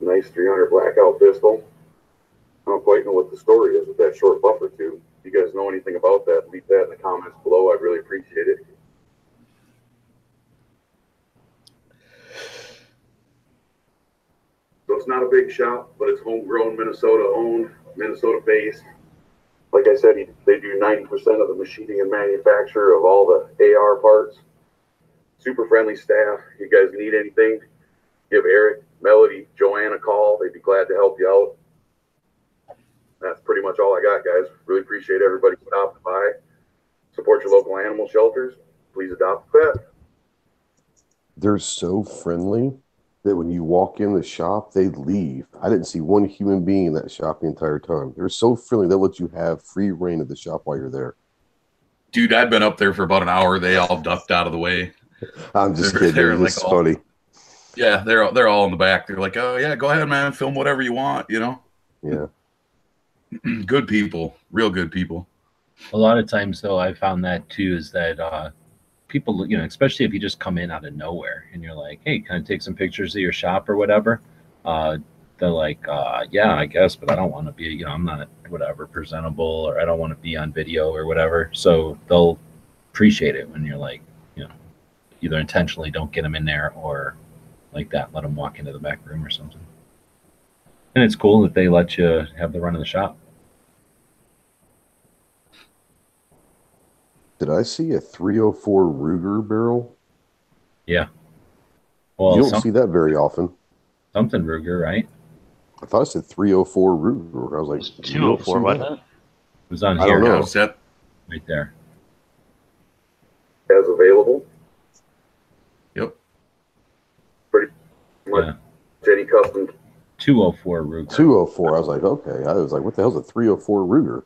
Nice 300 blackout pistol. I don't quite know what the story is with that short buffer tube. If you guys know anything about that, leave that in the comments below. I'd really appreciate it. So it's not a big shop, but it's homegrown, Minnesota owned, Minnesota based. Like I said, they do 90% of the machining and manufacture of all the AR parts. Super friendly staff. You guys need anything, give Eric, Melody, Joanne a call. They'd be glad to help you out. That's pretty much all I got, guys. Really appreciate everybody stopping by. Support your local animal shelters. Please adopt a pet. They're so friendly that when you walk in the shop, they leave. I didn't see one human being in that shop the entire time. They're so friendly. They'll let you have free reign of the shop while you're there. Dude, I'd been up there for about an hour. They all ducked out of the way. [laughs] I'm just They're- kidding. they're It's like all- funny. Yeah, they're they're all in the back. They're like, "Oh yeah, go ahead, man. Film whatever you want." You know, Yeah. [clears throat] good people, real good people. A lot of times, though, I found that too is that uh, people, you know, especially if you just come in out of nowhere and you're like, hey, can I take some pictures of your shop or whatever? Uh, they're like, uh, yeah, I guess, but I don't want to be, you know, I'm not whatever presentable or I don't want to be on video or whatever. So they'll appreciate it when you're like, you know, either intentionally don't get them in there or like that, let them walk into the back room or something. And it's cool that they let you have the run of the shop. Did I see a 304 Ruger barrel? Yeah. Well, you don't some- see that very often. something Ruger, right? I thought it said 304 Ruger. I was like, It's 204, see oh wasn't that. it? It was on I here, don't know. Set. right there. As available. Yep. Pretty much Yeah. any custom 204 Ruger. 204. I was like, okay. I was like, what the hell's a 304 Ruger?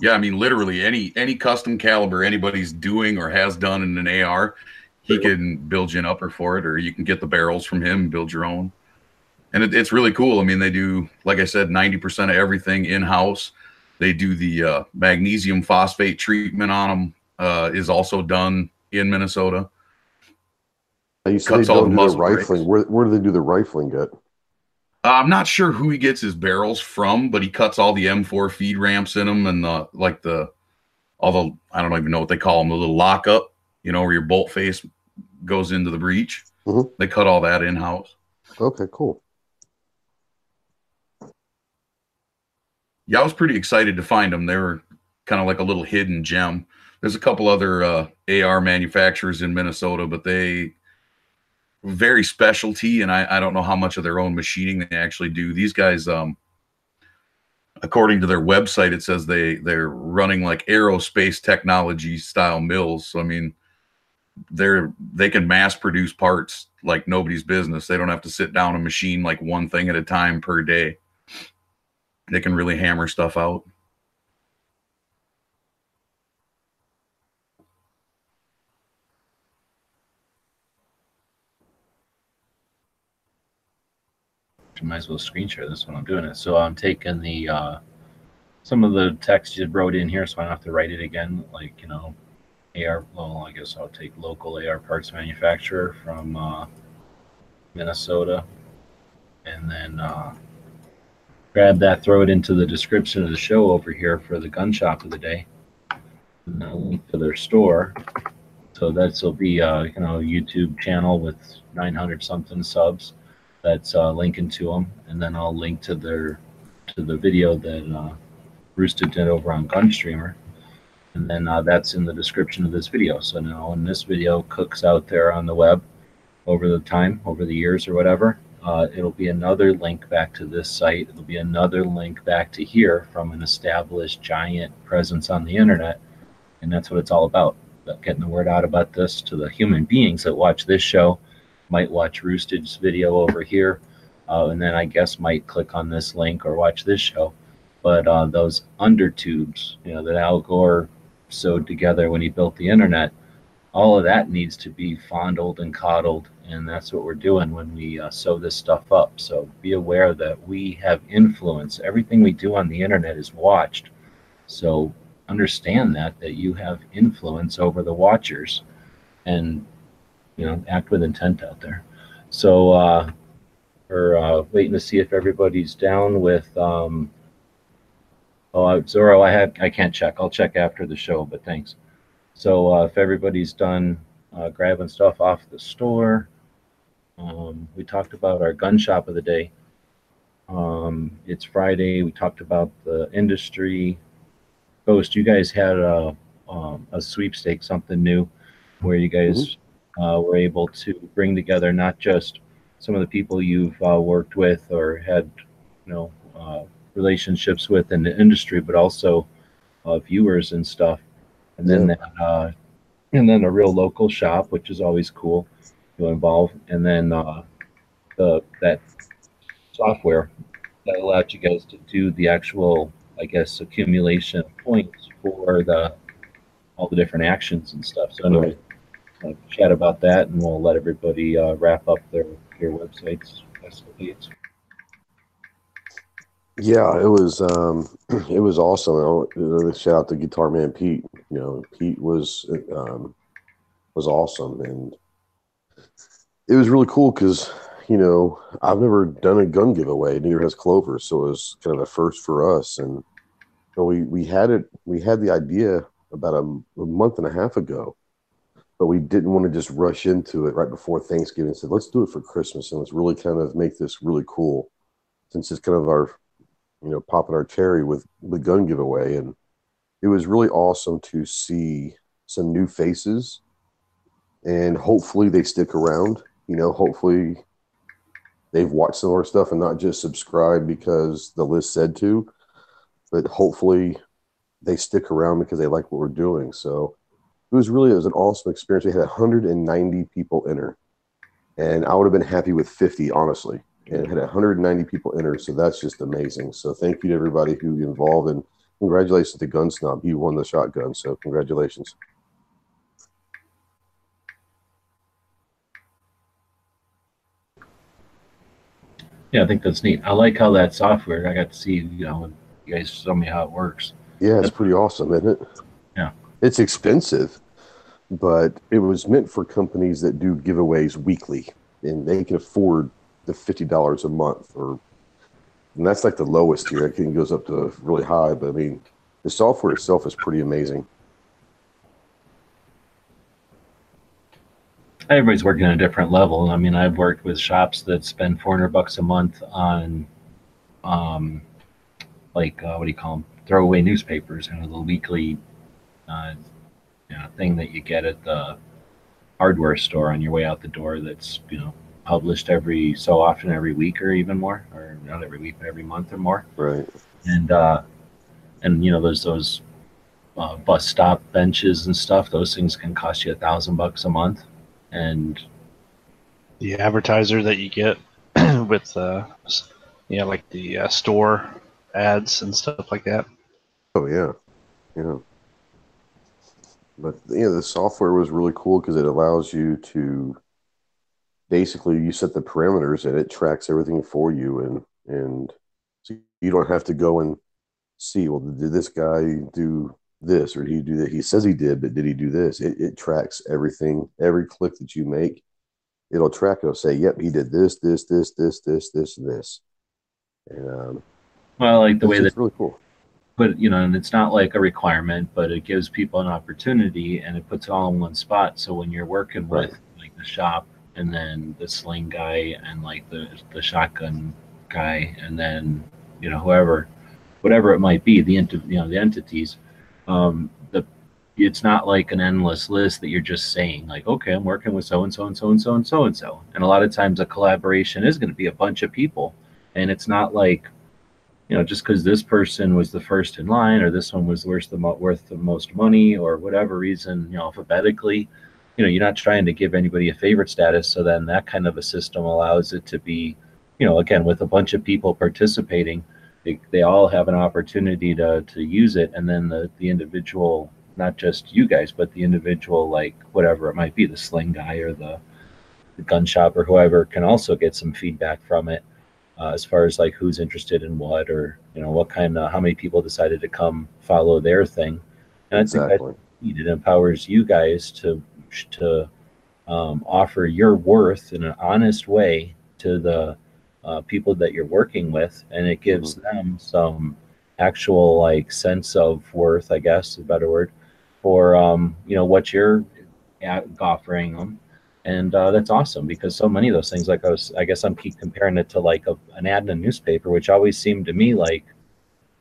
Yeah, I mean, literally any any custom caliber anybody's doing or has done in an AR, he can build you an upper for it, or you can get the barrels from him and build your own. And it, it's really cool. I mean, they do, like I said, ninety percent of everything in house. They do the uh, magnesium phosphate treatment on them. Uh, is also done in Minnesota. You said Cuts they don't the do the rifling. Where, where do they do the rifling at? Uh, I'm not sure who he gets his barrels from, but he cuts all the M4 feed ramps in them and the like the all the I don't even know what they call them the little lockup, you know, where your bolt face goes into the breech. Mhm. They cut all that in house. Okay, cool. Yeah, I was pretty excited to find them. They were kind of like a little hidden gem. There's a couple other uh, AR manufacturers in Minnesota, but they very specialty, and I, I don't know how much of their own machining they actually do. These guys, um, according to their website, it says they they're running like aerospace technology style mills. So I mean, they're they can mass produce parts like nobody's business. They don't have to sit down and machine like one thing at a time per day. They can really hammer stuff out. Might as well screen share this when I'm doing it. So I'm taking the uh, some of the text you wrote in here, so I don't have to write it again. Like you know, AR. Well, I guess I'll take local AR parts manufacturer from uh, Minnesota, and then uh, grab that, throw it into the description of the show over here for the gun shop of the day, and a link to their store. So that's will be uh, you know YouTube channel with 900 something subs. That's uh, linking to them, and then I'll link to their to the video that uh, Rooster did over on Gunstreamer, and then uh, that's in the description of this video. So now when this video cooks out there on the web over the time, over the years or whatever, uh, it'll be another link back to this site. It'll be another link back to here from an established giant presence on the internet, and that's what it's all about getting the word out about this to the human beings that watch this show, might watch Rooster's video over here, uh, and then I guess might click on this link or watch this show. But uh, those undertubes, you know, that Al Gore sewed together when he built the internet, all of that needs to be fondled and coddled, and that's what we're doing when we uh, sew this stuff up. So be aware that we have influence. Everything we do on the internet is watched. So understand that that you have influence over the watchers, and you know, act with intent out there. So uh, we're uh, waiting to see if everybody's down with. Um, oh, Zorro, I have I can't check. I'll check after the show, but thanks. So uh, if everybody's done uh, grabbing stuff off the store, um, we talked about our gun shop of the day. Um, it's Friday. We talked about the industry. Ghost, you guys had a um, a sweepstake, something new, where you guys uh, were able to bring together not just some of the people you've uh, worked with or had, you know, uh, relationships with in the industry, but also uh, viewers and stuff. And then Yeah. that, uh, and then a real local shop, which is always cool to involve. And then uh, the that software that allowed you guys to do the actual, I guess, accumulation of points for the all the different actions and stuff. So anyway, uh, chat about that, and we'll let everybody uh, wrap up their their websites. escapades. Yeah, it was um, [clears throat] it was awesome. Shout out to Guitar Man Pete. You know, Pete was um, was awesome, and it was really cool because you know I've never done a gun giveaway. Neither has Clover, so it was kind of a first for us. And you know, we we had it. We had the idea about a, a month and a half ago, but we didn't want to just rush into it right before Thanksgiving. Said let's do it for Christmas, and let's really kind of make this really cool, since it's kind of our you know, popping our cherry with the gun giveaway. And it was really awesome to see some new faces and hopefully they stick around. You know, hopefully they've watched some of our stuff and not just subscribe because the list said to, but hopefully they stick around because they like what we're doing. So it was really it was an awesome experience. We had 190 people enter, and I would have been happy with 50, honestly and it had 190 people enter. So that's just amazing. So thank you to everybody who involved and congratulations to Gun Snob. You won the shotgun. So congratulations. Yeah, I think that's neat. I like how that software. I got to see, you know, you guys show me how it works. Yeah, it's pretty awesome, isn't it? Yeah. It's expensive, but it was meant for companies that do giveaways weekly and they can afford the $50 a month or and that's like the lowest tier. It goes up to really high, but I mean the software itself is pretty amazing. Everybody's working at a different level. I mean, I've worked with shops that spend 400 bucks a month on, um, like uh, what do you call them? Throwaway newspapers, you know, the weekly, uh, know, thing that you get at the hardware store on your way out the door. That's you know published every so often, every week or even more, or not every week, but every month or more. Right. and uh and you know there's those uh, bus stop benches and stuff those things can cost you a thousand bucks a month and The advertiser that you get [clears throat] with, uh, s- yeah, like the uh, store ads and stuff like that. Oh yeah, yeah. But you know, the software was really cool because it allows you to basically you set the parameters and it tracks everything for you, and and so you don't have to go and see. Well, did this guy do this or did he do that? He says he did, but did he do this? It, it tracks everything, every click that you make. It'll track. It'll say, "Yep, he did this, this, this, this, this, this, this." And um, Well, like the way that really cool. But you know, and it's not like a requirement, but it gives people an opportunity and it puts it all in one spot. So when you're working Right. with like the shop and then the sling guy and like the the shotgun guy and then you know whoever, whatever it might be, the ent- you know the entities, um, the it's not like an endless list that you're just saying like okay i'm working with so and so and so and so and so and so and a lot of times a collaboration is going to be a bunch of people and it's not like you know, just because this person was the first in line or this one was worth the, mo- worth the most money or whatever reason, you know, alphabetically, you know, you're not trying to give anybody a favorite status. So then that kind of a system allows it to be, you know, again, with a bunch of people participating, they, they all have an opportunity to, to use it. And then the, the individual, not just you guys, but the individual, like whatever it might be, the sling guy or the, the gun shop or whoever can also get some feedback from it uh, as far as like who's interested in what or you know what kind of how many people decided to come follow their thing. And i think that it empowers you guys to to um, offer your worth in an honest way to the uh, people that you're working with. And it gives them some actual like sense of worth i guess is a better word for um, you know what you're offering them and uh, that's awesome because so many of those things like i was i guess i'm keep comparing it to like a, an ad in a newspaper which always seemed to me like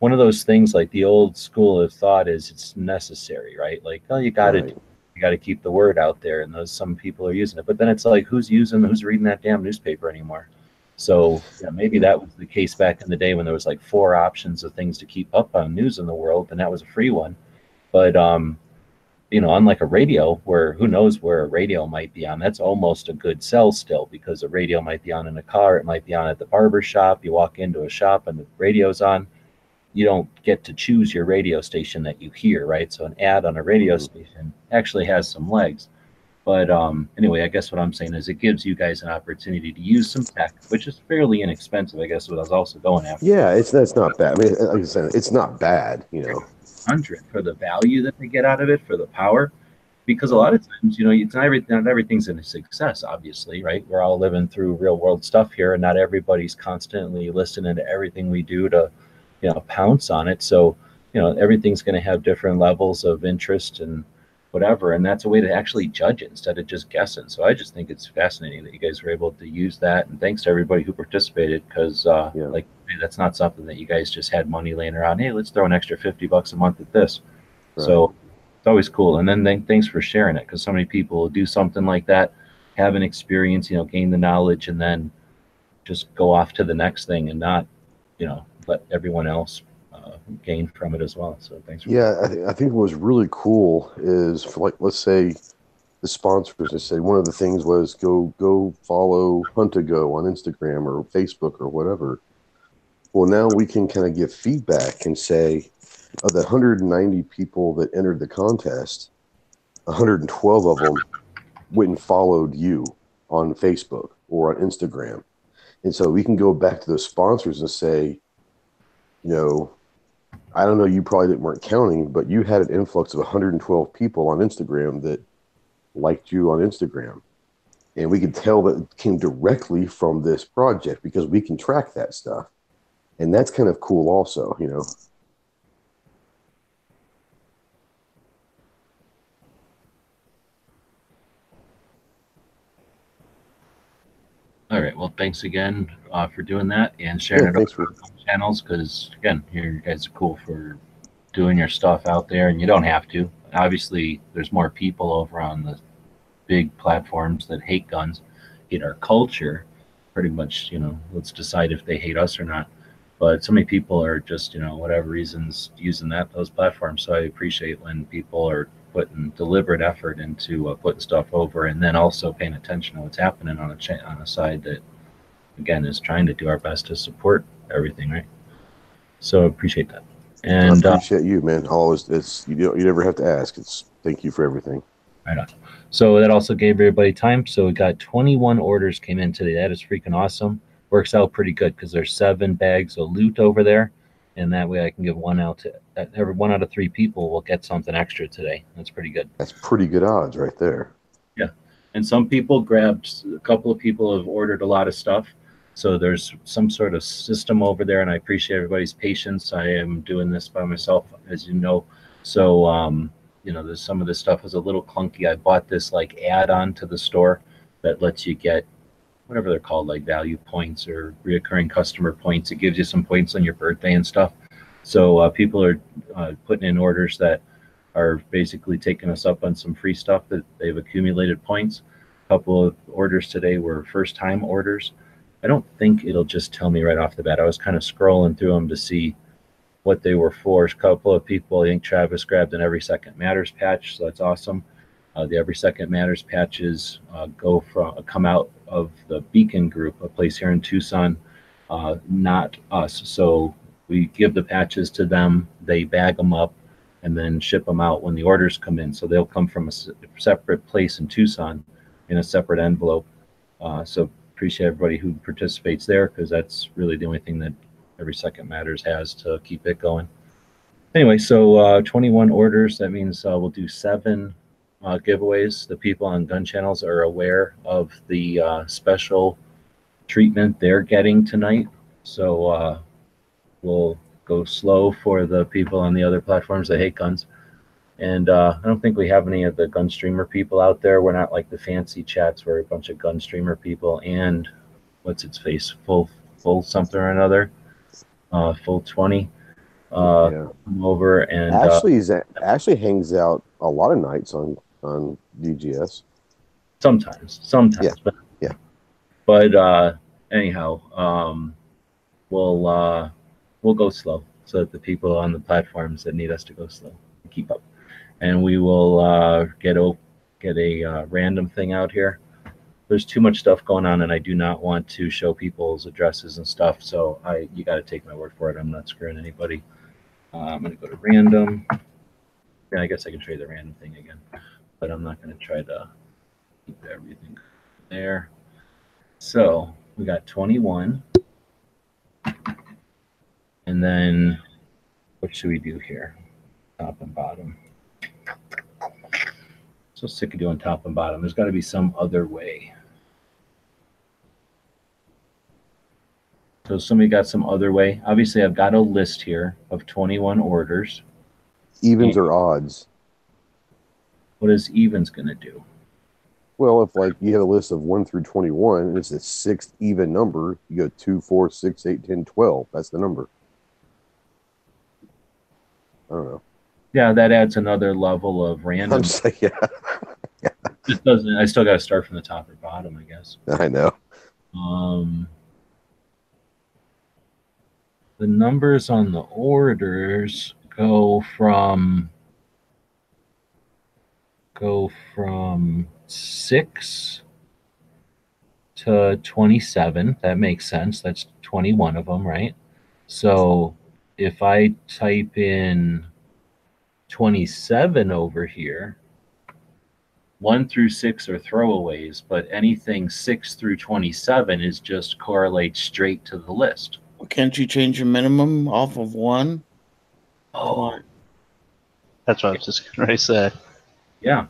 one of those things like the old school of thought is it's necessary right? Like oh you got to Right. you got to keep the word out there and those some people are using it. But then it's like who's using who's reading that damn newspaper anymore? So yeah, maybe that was the case back in the day when there was like four options of things to keep up on news in the world and that was a free one. But um you know unlike a radio where who knows where a radio might be on that's almost a good sell still because a radio might be on in a car it might be on at the barber shop you walk into a shop and the radio's on you don't get to choose your radio station that you hear, right? So an ad on a radio Mhm. station actually has some legs. But um, anyway, I guess what I'm saying is it gives you guys an opportunity to use some tech, which is fairly inexpensive. I guess what I was also going after. Yeah, it's that's not bad. I mean, like I said, it's not bad. You know. Hundred for the value that they get out of it, for the power. Because a lot of times, you know, it's not everything. Not everything's a success, obviously, right? We're all living through real world stuff here, and not everybody's constantly listening to everything we do to, you know, pounce on it. So, you know, everything's going to have different levels of interest and whatever, and that's a way to actually judge it instead of just guessing. So I just think it's fascinating that you guys were able to use that, and thanks to everybody who participated, because uh, Yeah. like that's not something that you guys just had money laying around. Hey, let's throw an extra fifty bucks a month at this. Right. So it's always cool. And then th- thanks for sharing it because so many people do something like that, have an experience, you know, gain the knowledge, and then just go off to the next thing and not, you know, let everyone else uh, gain from it as well. So thanks for Yeah, I, th- I think what was really cool is for like let's say the sponsors. They say one of the things was go go follow Hunt to Go on Instagram or Facebook or whatever. Well, now we can kind of give feedback and say of the 190 people that entered the contest, 112 of them went and followed you on Facebook or on Instagram. And so we can go back to those sponsors and say, you know, I don't know, you probably didn't weren't counting, but you had an influx of 112 people on Instagram that liked you on Instagram. And we could tell that it came directly from this project because we can track that stuff. And that's kind of cool also, you know. All right. Well, thanks again uh, for doing that and sharing Yeah, it on for channels because again, you guys are cool for doing your stuff out there, and you don't have to. Obviously, there's more people over on the big platforms that hate guns, hate our culture. Pretty much, you know, let's decide if they hate us or not. But so many people are just, you know, whatever reasons using that those platforms. So I appreciate when people are putting deliberate effort into uh, putting stuff over, and then also paying attention to what's happening on a cha- on a side that, again, is trying to do our best to support everything, right? So I appreciate that. And I uh, appreciate you, man. Always, it's you don't you never have to ask. It's thank you for everything. Right on. So that also gave everybody time. So we got 21 orders came in today. That is freaking awesome. Works out pretty good because there's seven bags of loot over there. and that way I can give one out to uh, every one out of three people will get something extra today. That's pretty good. That's pretty good odds right there. Yeah, and some people grabbed. A couple of people have ordered a lot of stuff, so there's some sort of system over there, and I appreciate everybody's patience. I am doing this by myself, as you know, so um, you know, there's some of this stuff is a little clunky. I bought this like add-on to the store that lets you get whatever they're called, like value points or reoccurring customer points. It gives you some points on your birthday and stuff. So uh, people are uh, putting in orders that are basically taking us up on some free stuff that they've accumulated points. A couple of orders today were first time orders. I don't think it'll just tell me right off the bat. I was kind of scrolling through them to see what they were for. A couple of people, I think Travis grabbed an Every Second Matters patch, so that's awesome. Uh, the Every Second Matters patches uh, go from come out of the Beacon Group, a place here in Tucson, uh, not us. So we give the patches to them, they bag them up, and then ship them out when the orders come in. So they'll come from a separate place in Tucson in a separate envelope. Uh, so appreciate everybody who participates there because that's really the only thing that Every Second Matters has to keep it going. Anyway, so uh, 21 orders. That means uh, we'll do seven uh, giveaways. The people on gun channels are aware of the uh, special treatment they're getting tonight. So uh, we'll go slow for the people on the other platforms that hate guns. And uh, I don't think we have any of the gun streamer people out there. We're not like the fancy chats where a bunch of gun streamer people and what's its face, full full something or another, uh, full 20 uh, yeah. come over and uh, Ashley Ashley hangs out a lot of nights on on DGS. sometimes sometimes Yeah, but yeah. but uh anyhow um we'll uh we'll go slow so that the people on the platforms that need us to go slow keep up. And we will uh get a get a uh, random thing out here. There's too much stuff going on and i do not want to show people's addresses and stuff so i you got to take my word for it. I'm not screwing anybody. Uh, i'm going to go to random. Yeah i guess i can trade the random thing again but i'm not going to try to keep everything there. So we got 21. And then what should we do here? Top and bottom. So sick of doing top and bottom. There's got to be some other way. So somebody got some other way. Obviously, I've got a list here of 21 orders. Evens or odds. What is evens going to do? Well, if like you have a list of one through twenty one and it's the sixth even number, you go two, four, six, eight, ten, twelve. That's the number. I don't know. Yeah, that adds another level of random. I'm just like, [laughs] yeah, Just doesn't. I still got to start from the top or bottom, I guess. [laughs] I know. Um, the numbers on the orders go from go from six to 27 that makes sense that's 21 of them right so if i type in 27 over here one through six are throwaways, but anything six through 27 is just correlates straight to the list. Can't you change your minimum off of one? Oh, That's what I was just going to say. Yeah,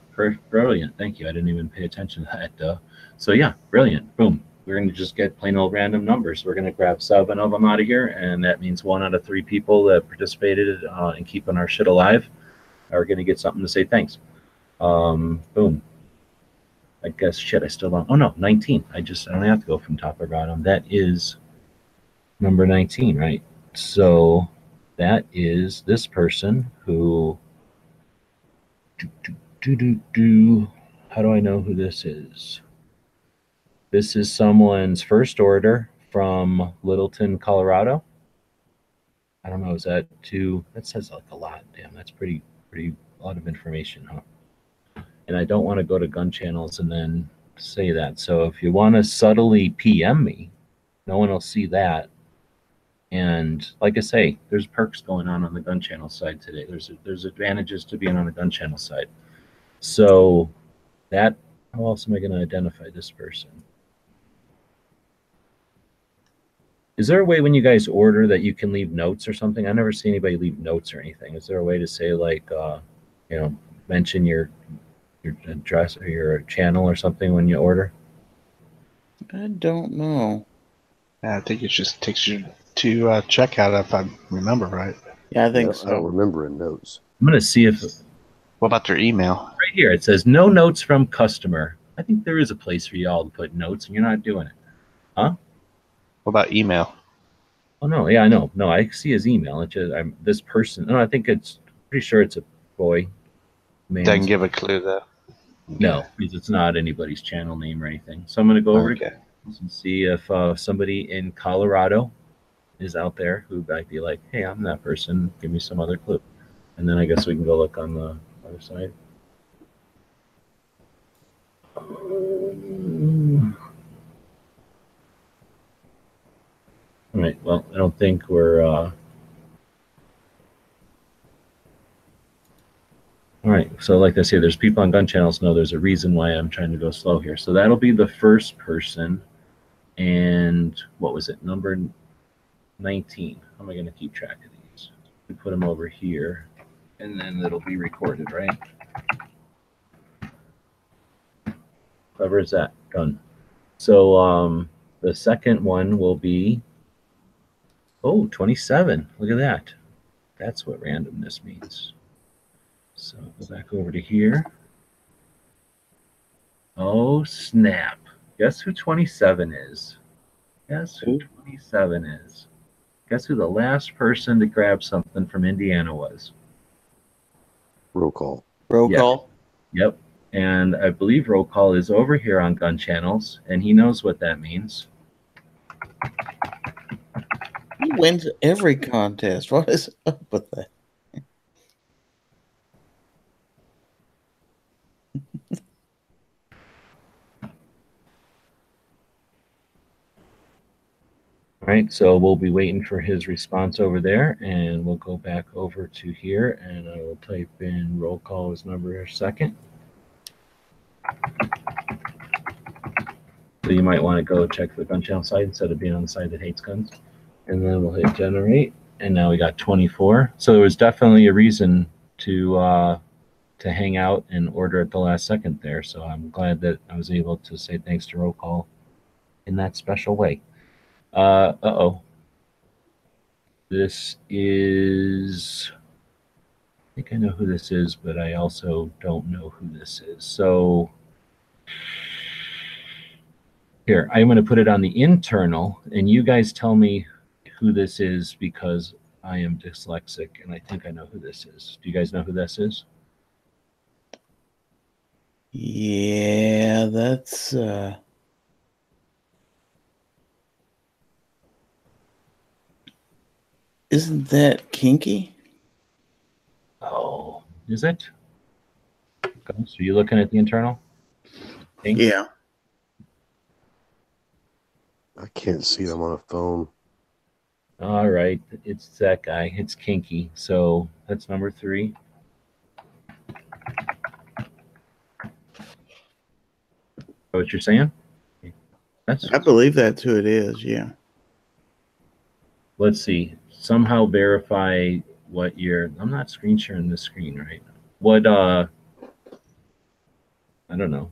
brilliant. Thank you. I didn't even pay attention to that. So, yeah, brilliant. Boom. We're going to just get plain old random numbers. We're going to grab seven of them out of here, and that means one out of three people that participated uh, in keeping our shit alive are going to get something to say thanks. Um, boom. I guess shit. I still don't. Oh no, 19. I just I don't have to go from top or bottom. That is number 19, right? So that is this person who. Do, do, do, do, do. How do I know who this is? This is someone's first order from Littleton, Colorado. I don't know. Is that too? That says like a lot. Damn, that's pretty pretty a lot of information, huh? And I don't want to go to gun channels and then say that. So if you want to subtly PM me, no one will see that. And like I say, there's perks going on on the gun channel side today. There's there's advantages to being on the gun channel side. So that how else am I going to identify this person? Is there a way when you guys order that you can leave notes or something? I never see anybody leave notes or anything. Is there a way to say like, uh, you know, mention your your address or your channel or something when you order? I don't know. Yeah, I think it just takes you to uh, checkout if I remember right. Yeah, I think I don't remember in notes. I'm gonna see if What about their email? right here it says no notes from customer. I think there is a place for y'all to put notes, and you're not doing it. Huh? What about email? Oh no, yeah, I know. No, I see his email. It's just I'm this person. No, I think it's pretty sure it's a boy. Man, Doesn't give a clue though. no, because it's not anybody's channel name or anything. So I'm gonna go over to and see if uh, somebody in Colorado is out there who might be like, "Hey, I'm that person. Give me some other clue," and then I guess we can go look on the other side. All right. Well, I don't think we're. Uh... All right. So, like I say, there's people on gun channels know there's a reason why I'm trying to go slow here. So that'll be the first person. And what was it? Number 19. How am I going to keep track of these? We put them over here, and then it'll be recorded, right? Clever as that. Done. So um, the second one will be Oh, 27. Look at that. That's what randomness means. So go back over to here. Oh, snap. Guess who 27 is? Guess who 27 is? Guess who the last person to grab something from Indiana was? Roll call. Roll Yeah. call. Yep. And I believe roll call is over here on gun channels, and he knows what that means. He wins every contest. What is up with that? All right, so we'll be waiting for his response over there, and we'll go back over to here, and I will type in roll call as number second. So you might want to go check the gun channel site instead of being on the side that hates guns. And then we'll hit generate, and now we got 24. So there was definitely a reason to uh, to hang out and order at the last second there. So I'm glad that I was able to say thanks to roll call in that special way. Uh oh. This is. I think I know who this is, but I also don't know who this is. So here, I'm going to put it on the internal, and you guys tell me who this is because I am dyslexic and I think I know who this is. Do you guys know who this is? Yeah, that's uh Isn't that kinky? Oh, is it? Okay, So you looking at the internal? Pink? Yeah. I can't see them on a phone. All right, it's that guy. It's Kinky. So that's number three. What you're saying? That's I believe that's who it is, yeah. let's see. Somehow verify what you're. I'm not screen sharing this screen, right? now. What uh? I don't know.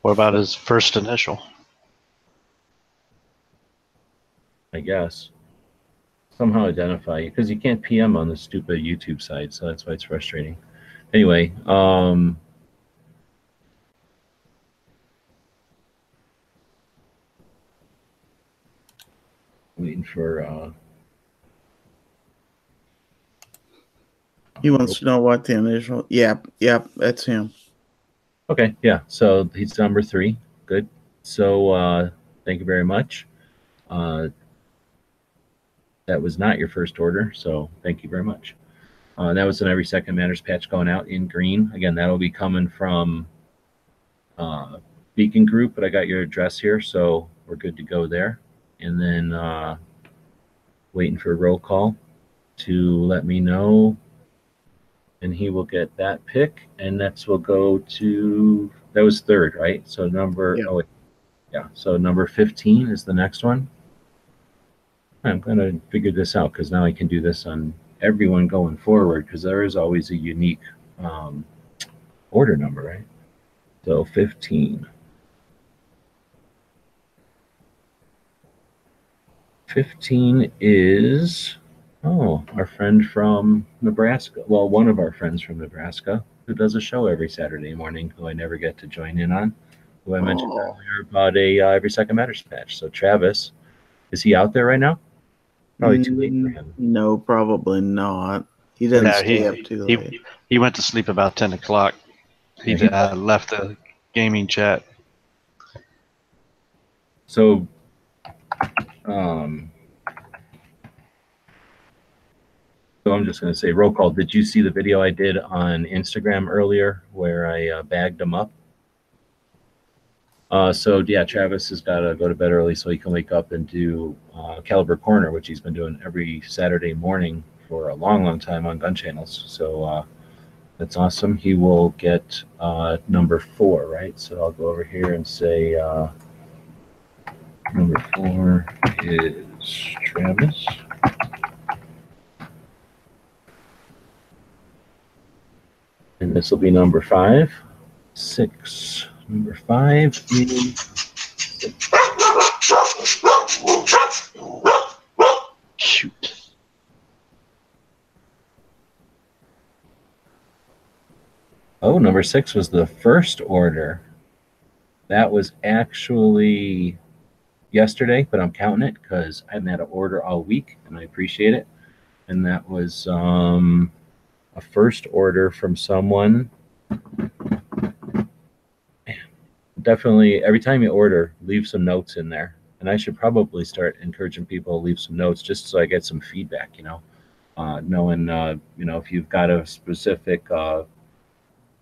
What about his first initial? I guess somehow identify you because you can't PM on the stupid YouTube side, so that's why it's frustrating. Anyway, um, waiting for uh, He wants to know what the initial Yep, yep, that's him. Okay, yeah. So he's number three. Good. So uh, thank you very much. Uh, that was not your first order, so thank you very much. Uh, that was an every second matters patch going out in green. Again, that'll be coming from uh, Beacon Group, but I got your address here, so we're good to go there. And then uh, waiting for a roll call to let me know and he will get that pick. And next we'll go to that was third, right? So number Yeah. oh wait, yeah. So number fifteen is the next one. I'm gonna figure this out because now I can do this on everyone going forward because there is always a unique um, order number, right? So 15. 15 is, oh, our friend from Nebraska. Well, one of our friends from Nebraska who does a show every Saturday morning who I never get to join in on, who I mentioned Oh. earlier about a uh, Every Second Matters patch. So, Travis, is he out there right now? Probably too late for him. No, probably not. He doesn't No, stay he- up too late. He, he went to sleep about 10 o'clock. He he- uh, left the gaming chat. So, um, I'm just going to say roll call. Did you see the video I did on Instagram earlier where I uh, bagged them up? Uh, so yeah, Travis has got to go to bed early so he can wake up and do uh, Caliber Corner, which he's been doing every Saturday morning for a long, long time on Gun Channels. So uh, that's awesome. He will get uh, number four, right? So I'll go over here and say. Uh, Number four is Travis. And this will be number five. Six. Number five is Shoot. oh, number six was the first order. That was actually yesterday, but I'm counting it because I haven't had an order all week, and I appreciate it. And that was um, a first order from someone. Man, definitely, every time you order, leave some notes in there. And I should probably start encouraging people to leave some notes just so I get some feedback. You know, uh, knowing uh, you know if you've got a specific uh,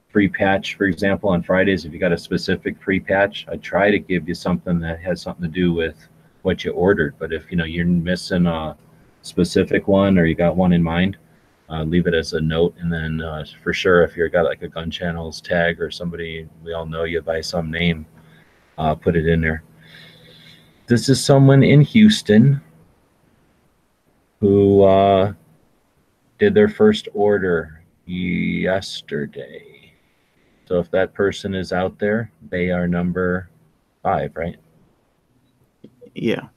free patch, for example, on Fridays, if you got a specific free patch, I try to give you something that has something to do with what you ordered. But if you know you're missing a specific one or you got one in mind, uh, leave it as a note. And then uh, for sure, if you've got like a gun channels tag or somebody we all know you by some name, uh, put it in there. This is someone in Houston who uh, did their first order yesterday. So if that person is out there, they are number five, right? Yeah.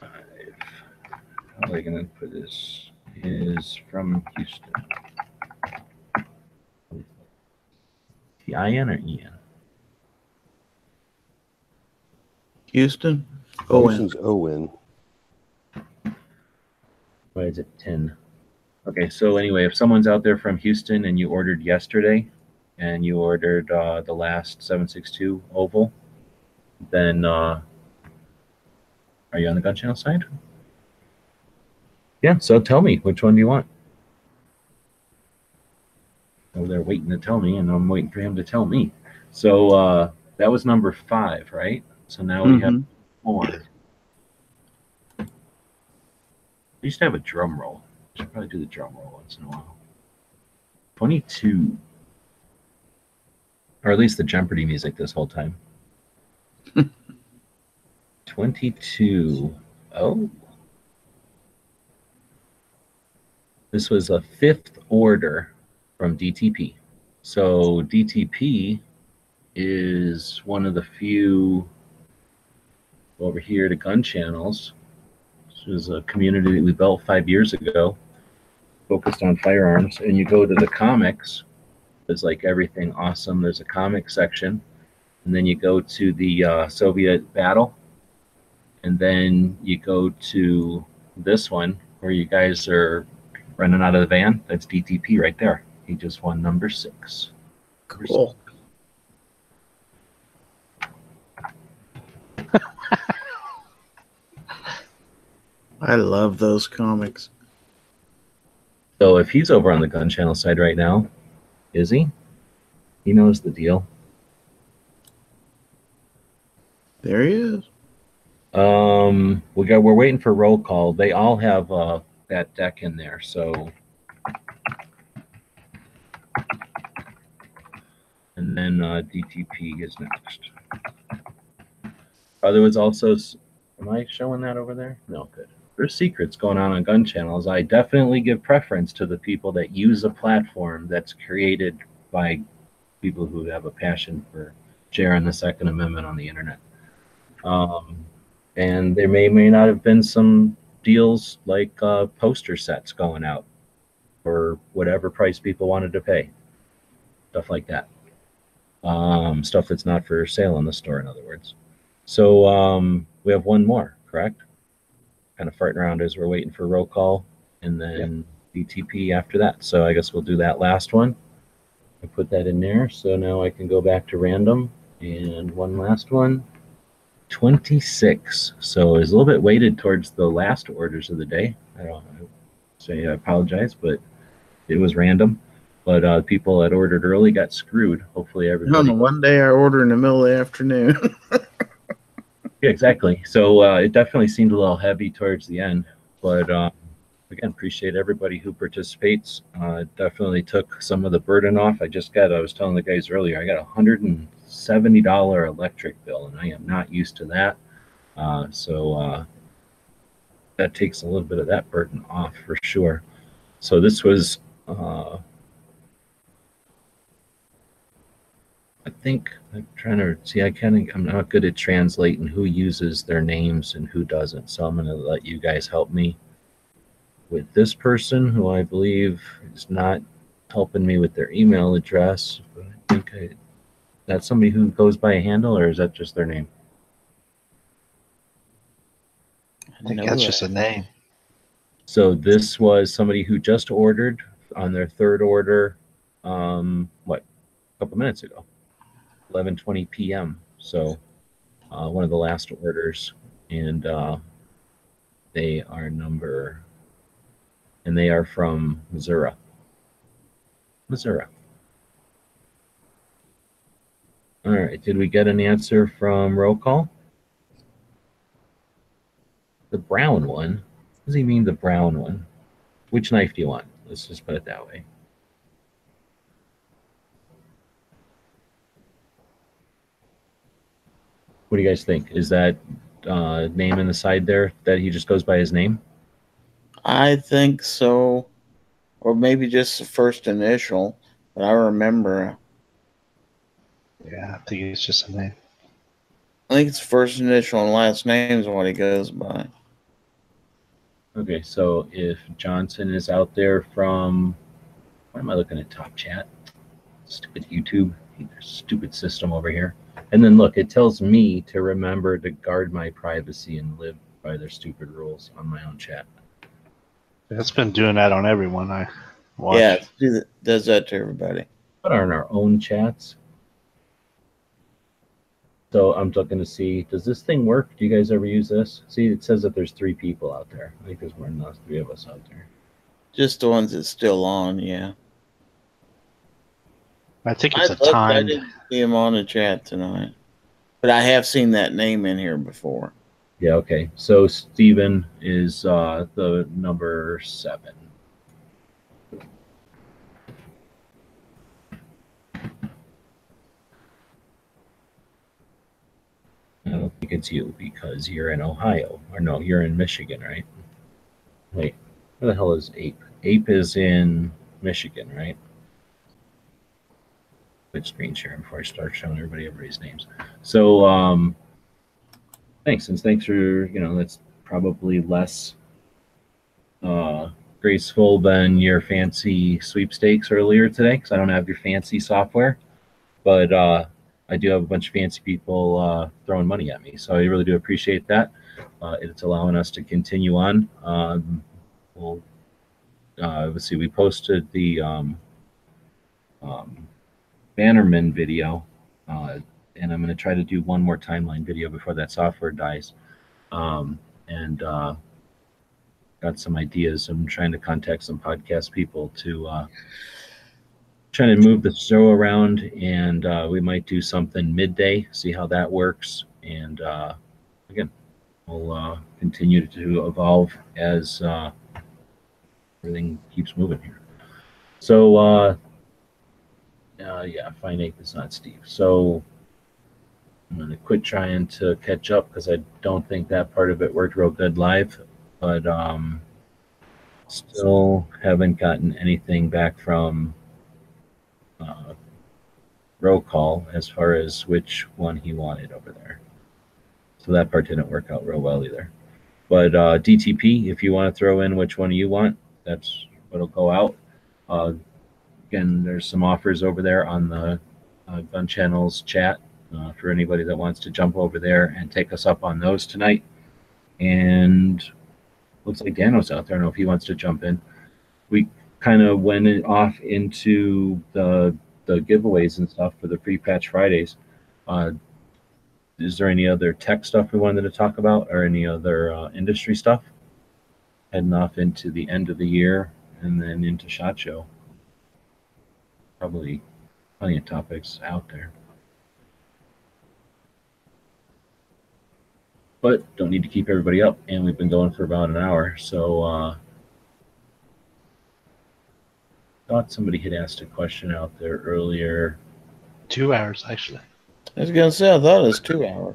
Five. How are they going to put this? Is from Houston. The IN or EN? Houston. Owen. Ocean's Owen. Why is it 10? Okay, so anyway, if someone's out there from Houston and you ordered yesterday and you ordered uh, the last 762 oval, then uh, are you on the gun channel side? Yeah, so tell me which one do you want? Oh, they're waiting to tell me, and I'm waiting for him to tell me. So uh, that was number five, right? So now we have Mhm. four. I used to have a drum roll. Should probably do the drum roll once in a while. 22. Or at least the Jeopardy music this whole time. [laughs] 22. Oh. This was a fifth order from DTP. So DTP is one of the few over here to gun channels. This was a community that we built five years ago, focused on firearms. And you go to the comics, there's like everything awesome. There's a comic section. And then you go to the uh, Soviet battle. And then you go to this one where you guys are running out of the van. That's DTP right there. He just won number six. Cool. [laughs] I love those comics. So if he's over on the gun channel side right now, is he? He knows the deal. There he is. Um, we got. We're waiting for roll call. They all have uh, that deck in there. So, and then uh, DTP is next. Uh, there was also Am I showing that over there? No, good. There's secrets going on on gun channels. I definitely give preference to the people that use a platform that's created by people who have a passion for sharing the Second Amendment on the internet. Um, and there may may not have been some deals like uh, poster sets going out for whatever price people wanted to pay, stuff like that. Um, stuff that's not for sale in the store, in other words. So um, we have one more, correct? Kind of farting around as we're waiting for roll call, and then DTP after that. So I guess we'll do that last one. I put that in there, so now I can go back to random and one last one. 26. So it's a little bit weighted towards the last orders of the day. I don't. Say I apologize, but it was random. But uh, people that ordered early got screwed. Hopefully, everybody. no, one day I order in the middle of the afternoon. [laughs] Yeah, exactly. So uh, it definitely seemed a little heavy towards the end, but uh, again, appreciate everybody who participates. Uh, definitely took some of the burden off. I just got, I was telling the guys earlier, I got a hundred and seventy dollar electric bill, and I am not used to that. Uh, so uh, that takes a little bit of that burden off for sure. So this was. Uh, I think I'm trying to see. I kind of I'm not good at translating who uses their names and who doesn't. So I'm going to let you guys help me with this person, who I believe is not helping me with their email address. But I think I, that's somebody who goes by a handle, or is that just their name? I think that's just a name. So this was somebody who just ordered on their third order. Um, what? A couple minutes ago. 11:20 p.m. So uh, one of the last orders, and uh, they are number, and they are from Missouri. Missouri. All right. Did we get an answer from roll call? The brown one. What does he mean the brown one? Which knife do you want? Let's just put it that way. What do you guys think? Is that uh, name in the side there that he just goes by his name? I think so, or maybe just the first initial. But I remember, Yeah, I think it's just a name. I think it's first initial and last name is what he goes by. Okay, so if Johnson is out there from, why am I looking at Top Chat? Stupid YouTube, stupid system over here. And then look, it tells me to remember to guard my privacy and live by their stupid rules on my own chat. It's been doing that on everyone I watch. Yeah, it does that to everybody. But are in our own chats. So I'm looking to see, does this thing work? Do you guys ever use this? See, it says that there's three people out there. I think there's more than us, three of us out there. Just the ones that's still on, yeah. I think it's I a looked, I timed. didn't see him on the chat tonight, but I have seen that name in here before. Yeah, okay. So Steven is uh, the number seven. I don't think it's you because you're in Ohio. Or no, you're in Michigan, right? Wait, where the hell is Ape? Ape is in Michigan, right? Quit screen sharing before I start showing everybody everybody's names. So, um, thanks and thanks for you know that's probably less uh graceful than your fancy sweepstakes earlier today because i don't have your fancy software but uh i do have a bunch of fancy people uh throwing money at me so i really do appreciate that uh it's allowing us to continue on um we'll uh let's see we posted the um um bannerman video uh and I'm going to try to do one more timeline video before that software dies. Um, and uh, got some ideas. I'm trying to contact some podcast people to uh, trying to move the show around, and uh, we might do something midday, see how that works. And uh, again, we'll uh, continue to evolve as uh, everything keeps moving here. So, uh, uh, yeah, Fine Ape is not Steve. So, I'm gonna quit trying to catch up because I don't think that part of it worked real good live. But um, still haven't gotten anything back from uh, roll call as far as which one he wanted over there. So that part didn't work out real well either. But uh, DTP, if you want to throw in which one you want, that's what'll go out. Uh, again, there's some offers over there on the uh, Gun Channels chat uh, for anybody that wants to jump over there and take us up on those tonight. And looks like Dano's out there. I don't know if he wants to jump in. We kind of went off into the the giveaways and stuff for the free patch Fridays. Uh, is there any other tech stuff we wanted to talk about, or any other uh, industry stuff? Heading off into the end of the year and then into Shot Show. Probably plenty of topics out there. But don't need to keep everybody up, and we've been going for about an hour, so uh, thought somebody had asked a question out there earlier. Two hours actually. I was gonna say I thought it was two hours.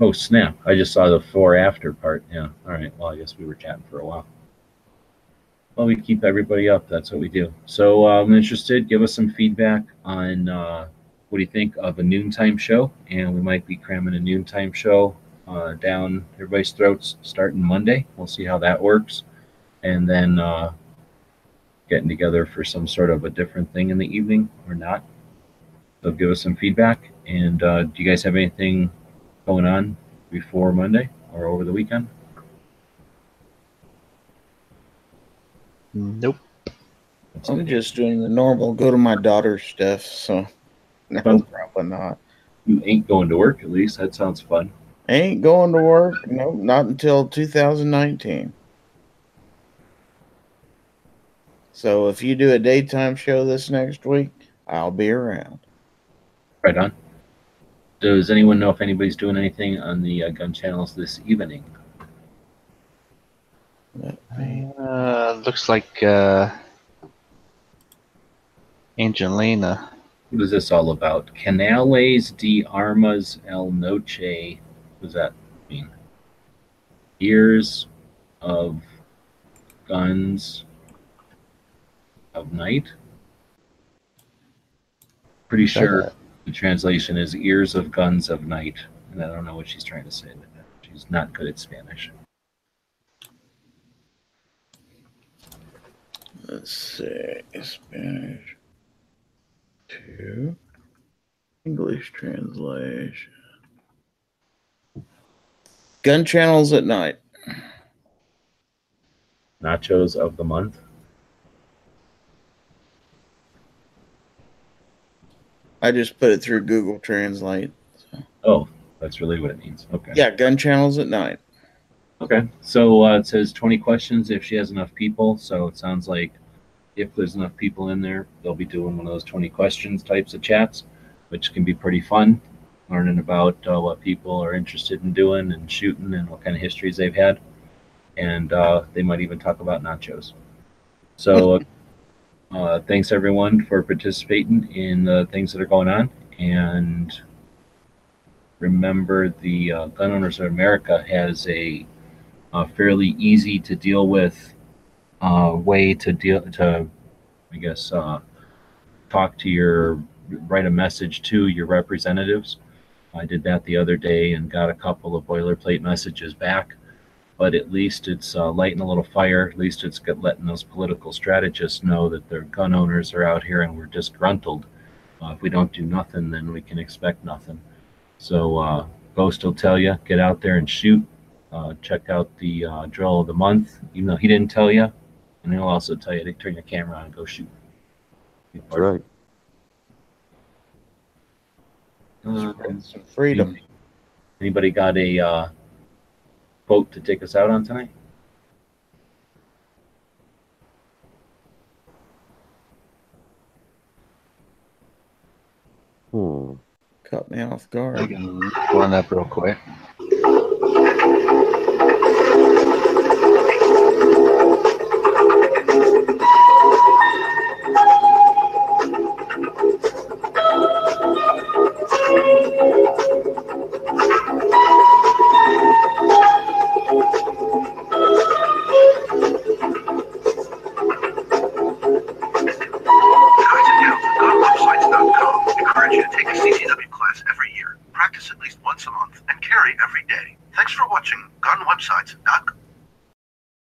Oh snap! I just saw the four after part. Yeah. All right. Well, I guess we were chatting for a while. Well, we keep everybody up. That's what we do. So uh, I'm interested. Give us some feedback on uh, what do you think of a noontime show, and we might be cramming a noontime show uh, down everybody's throats starting Monday. We'll see how that works, and then uh, getting together for some sort of a different thing in the evening or not. So give us some feedback. And uh, do you guys have anything going on before Monday or over the weekend? Nope. I'm just doing the normal go to my daughter's stuff, so no, Fun. probably not. You ain't going to work at least. That sounds fun. Ain't going to work. No, not until 2019. So if you do a daytime show this next week, I'll be around. Right on. Does anyone know if anybody's doing anything on the uh, gun channels this evening? Uh, looks like uh, Angelina. What is this all about? Canales de Armas El Noche. What does that mean? Years of guns of night? Pretty sure the translation is ears of guns of night. And I don't know what she's trying to say. She's not good at Spanish. Let's see. Spanish to English translation. Gun channels at night. Nachos of the month. I just put it through Google Translate. Oh, that's really what it means. Okay. Yeah, gun channels at night. Okay. So uh, it says 20 questions if she has enough people. So it sounds like if there's enough people in there, they'll be doing one of those 20 questions types of chats, which can be pretty fun. Learning about uh, what people are interested in doing and shooting and what kind of histories they've had. And uh, they might even talk about nachos. So uh, thanks everyone for participating in the things that are going on. And remember, the uh, Gun Owners of America has a uh, fairly easy to deal with uh, way to deal to, I guess, uh, talk to your write a message to your representatives. I did that the other day and got a couple of boilerplate messages back, but at least it's uh, lighting a little fire. At least it's got letting those political strategists know that their gun owners are out here and we're disgruntled. Uh, if we don't do nothing, then we can expect nothing. So uh, Ghost will tell you, get out there and shoot. Uh, check out the uh, drill of the month, even though he didn't tell you. And he'll also tell you to turn your camera on and go shoot. That's right. Uh, Some freedom. Anybody got a uh, quote to take us out on tonight? Hmm. Caught me off I guard. can run up real quick.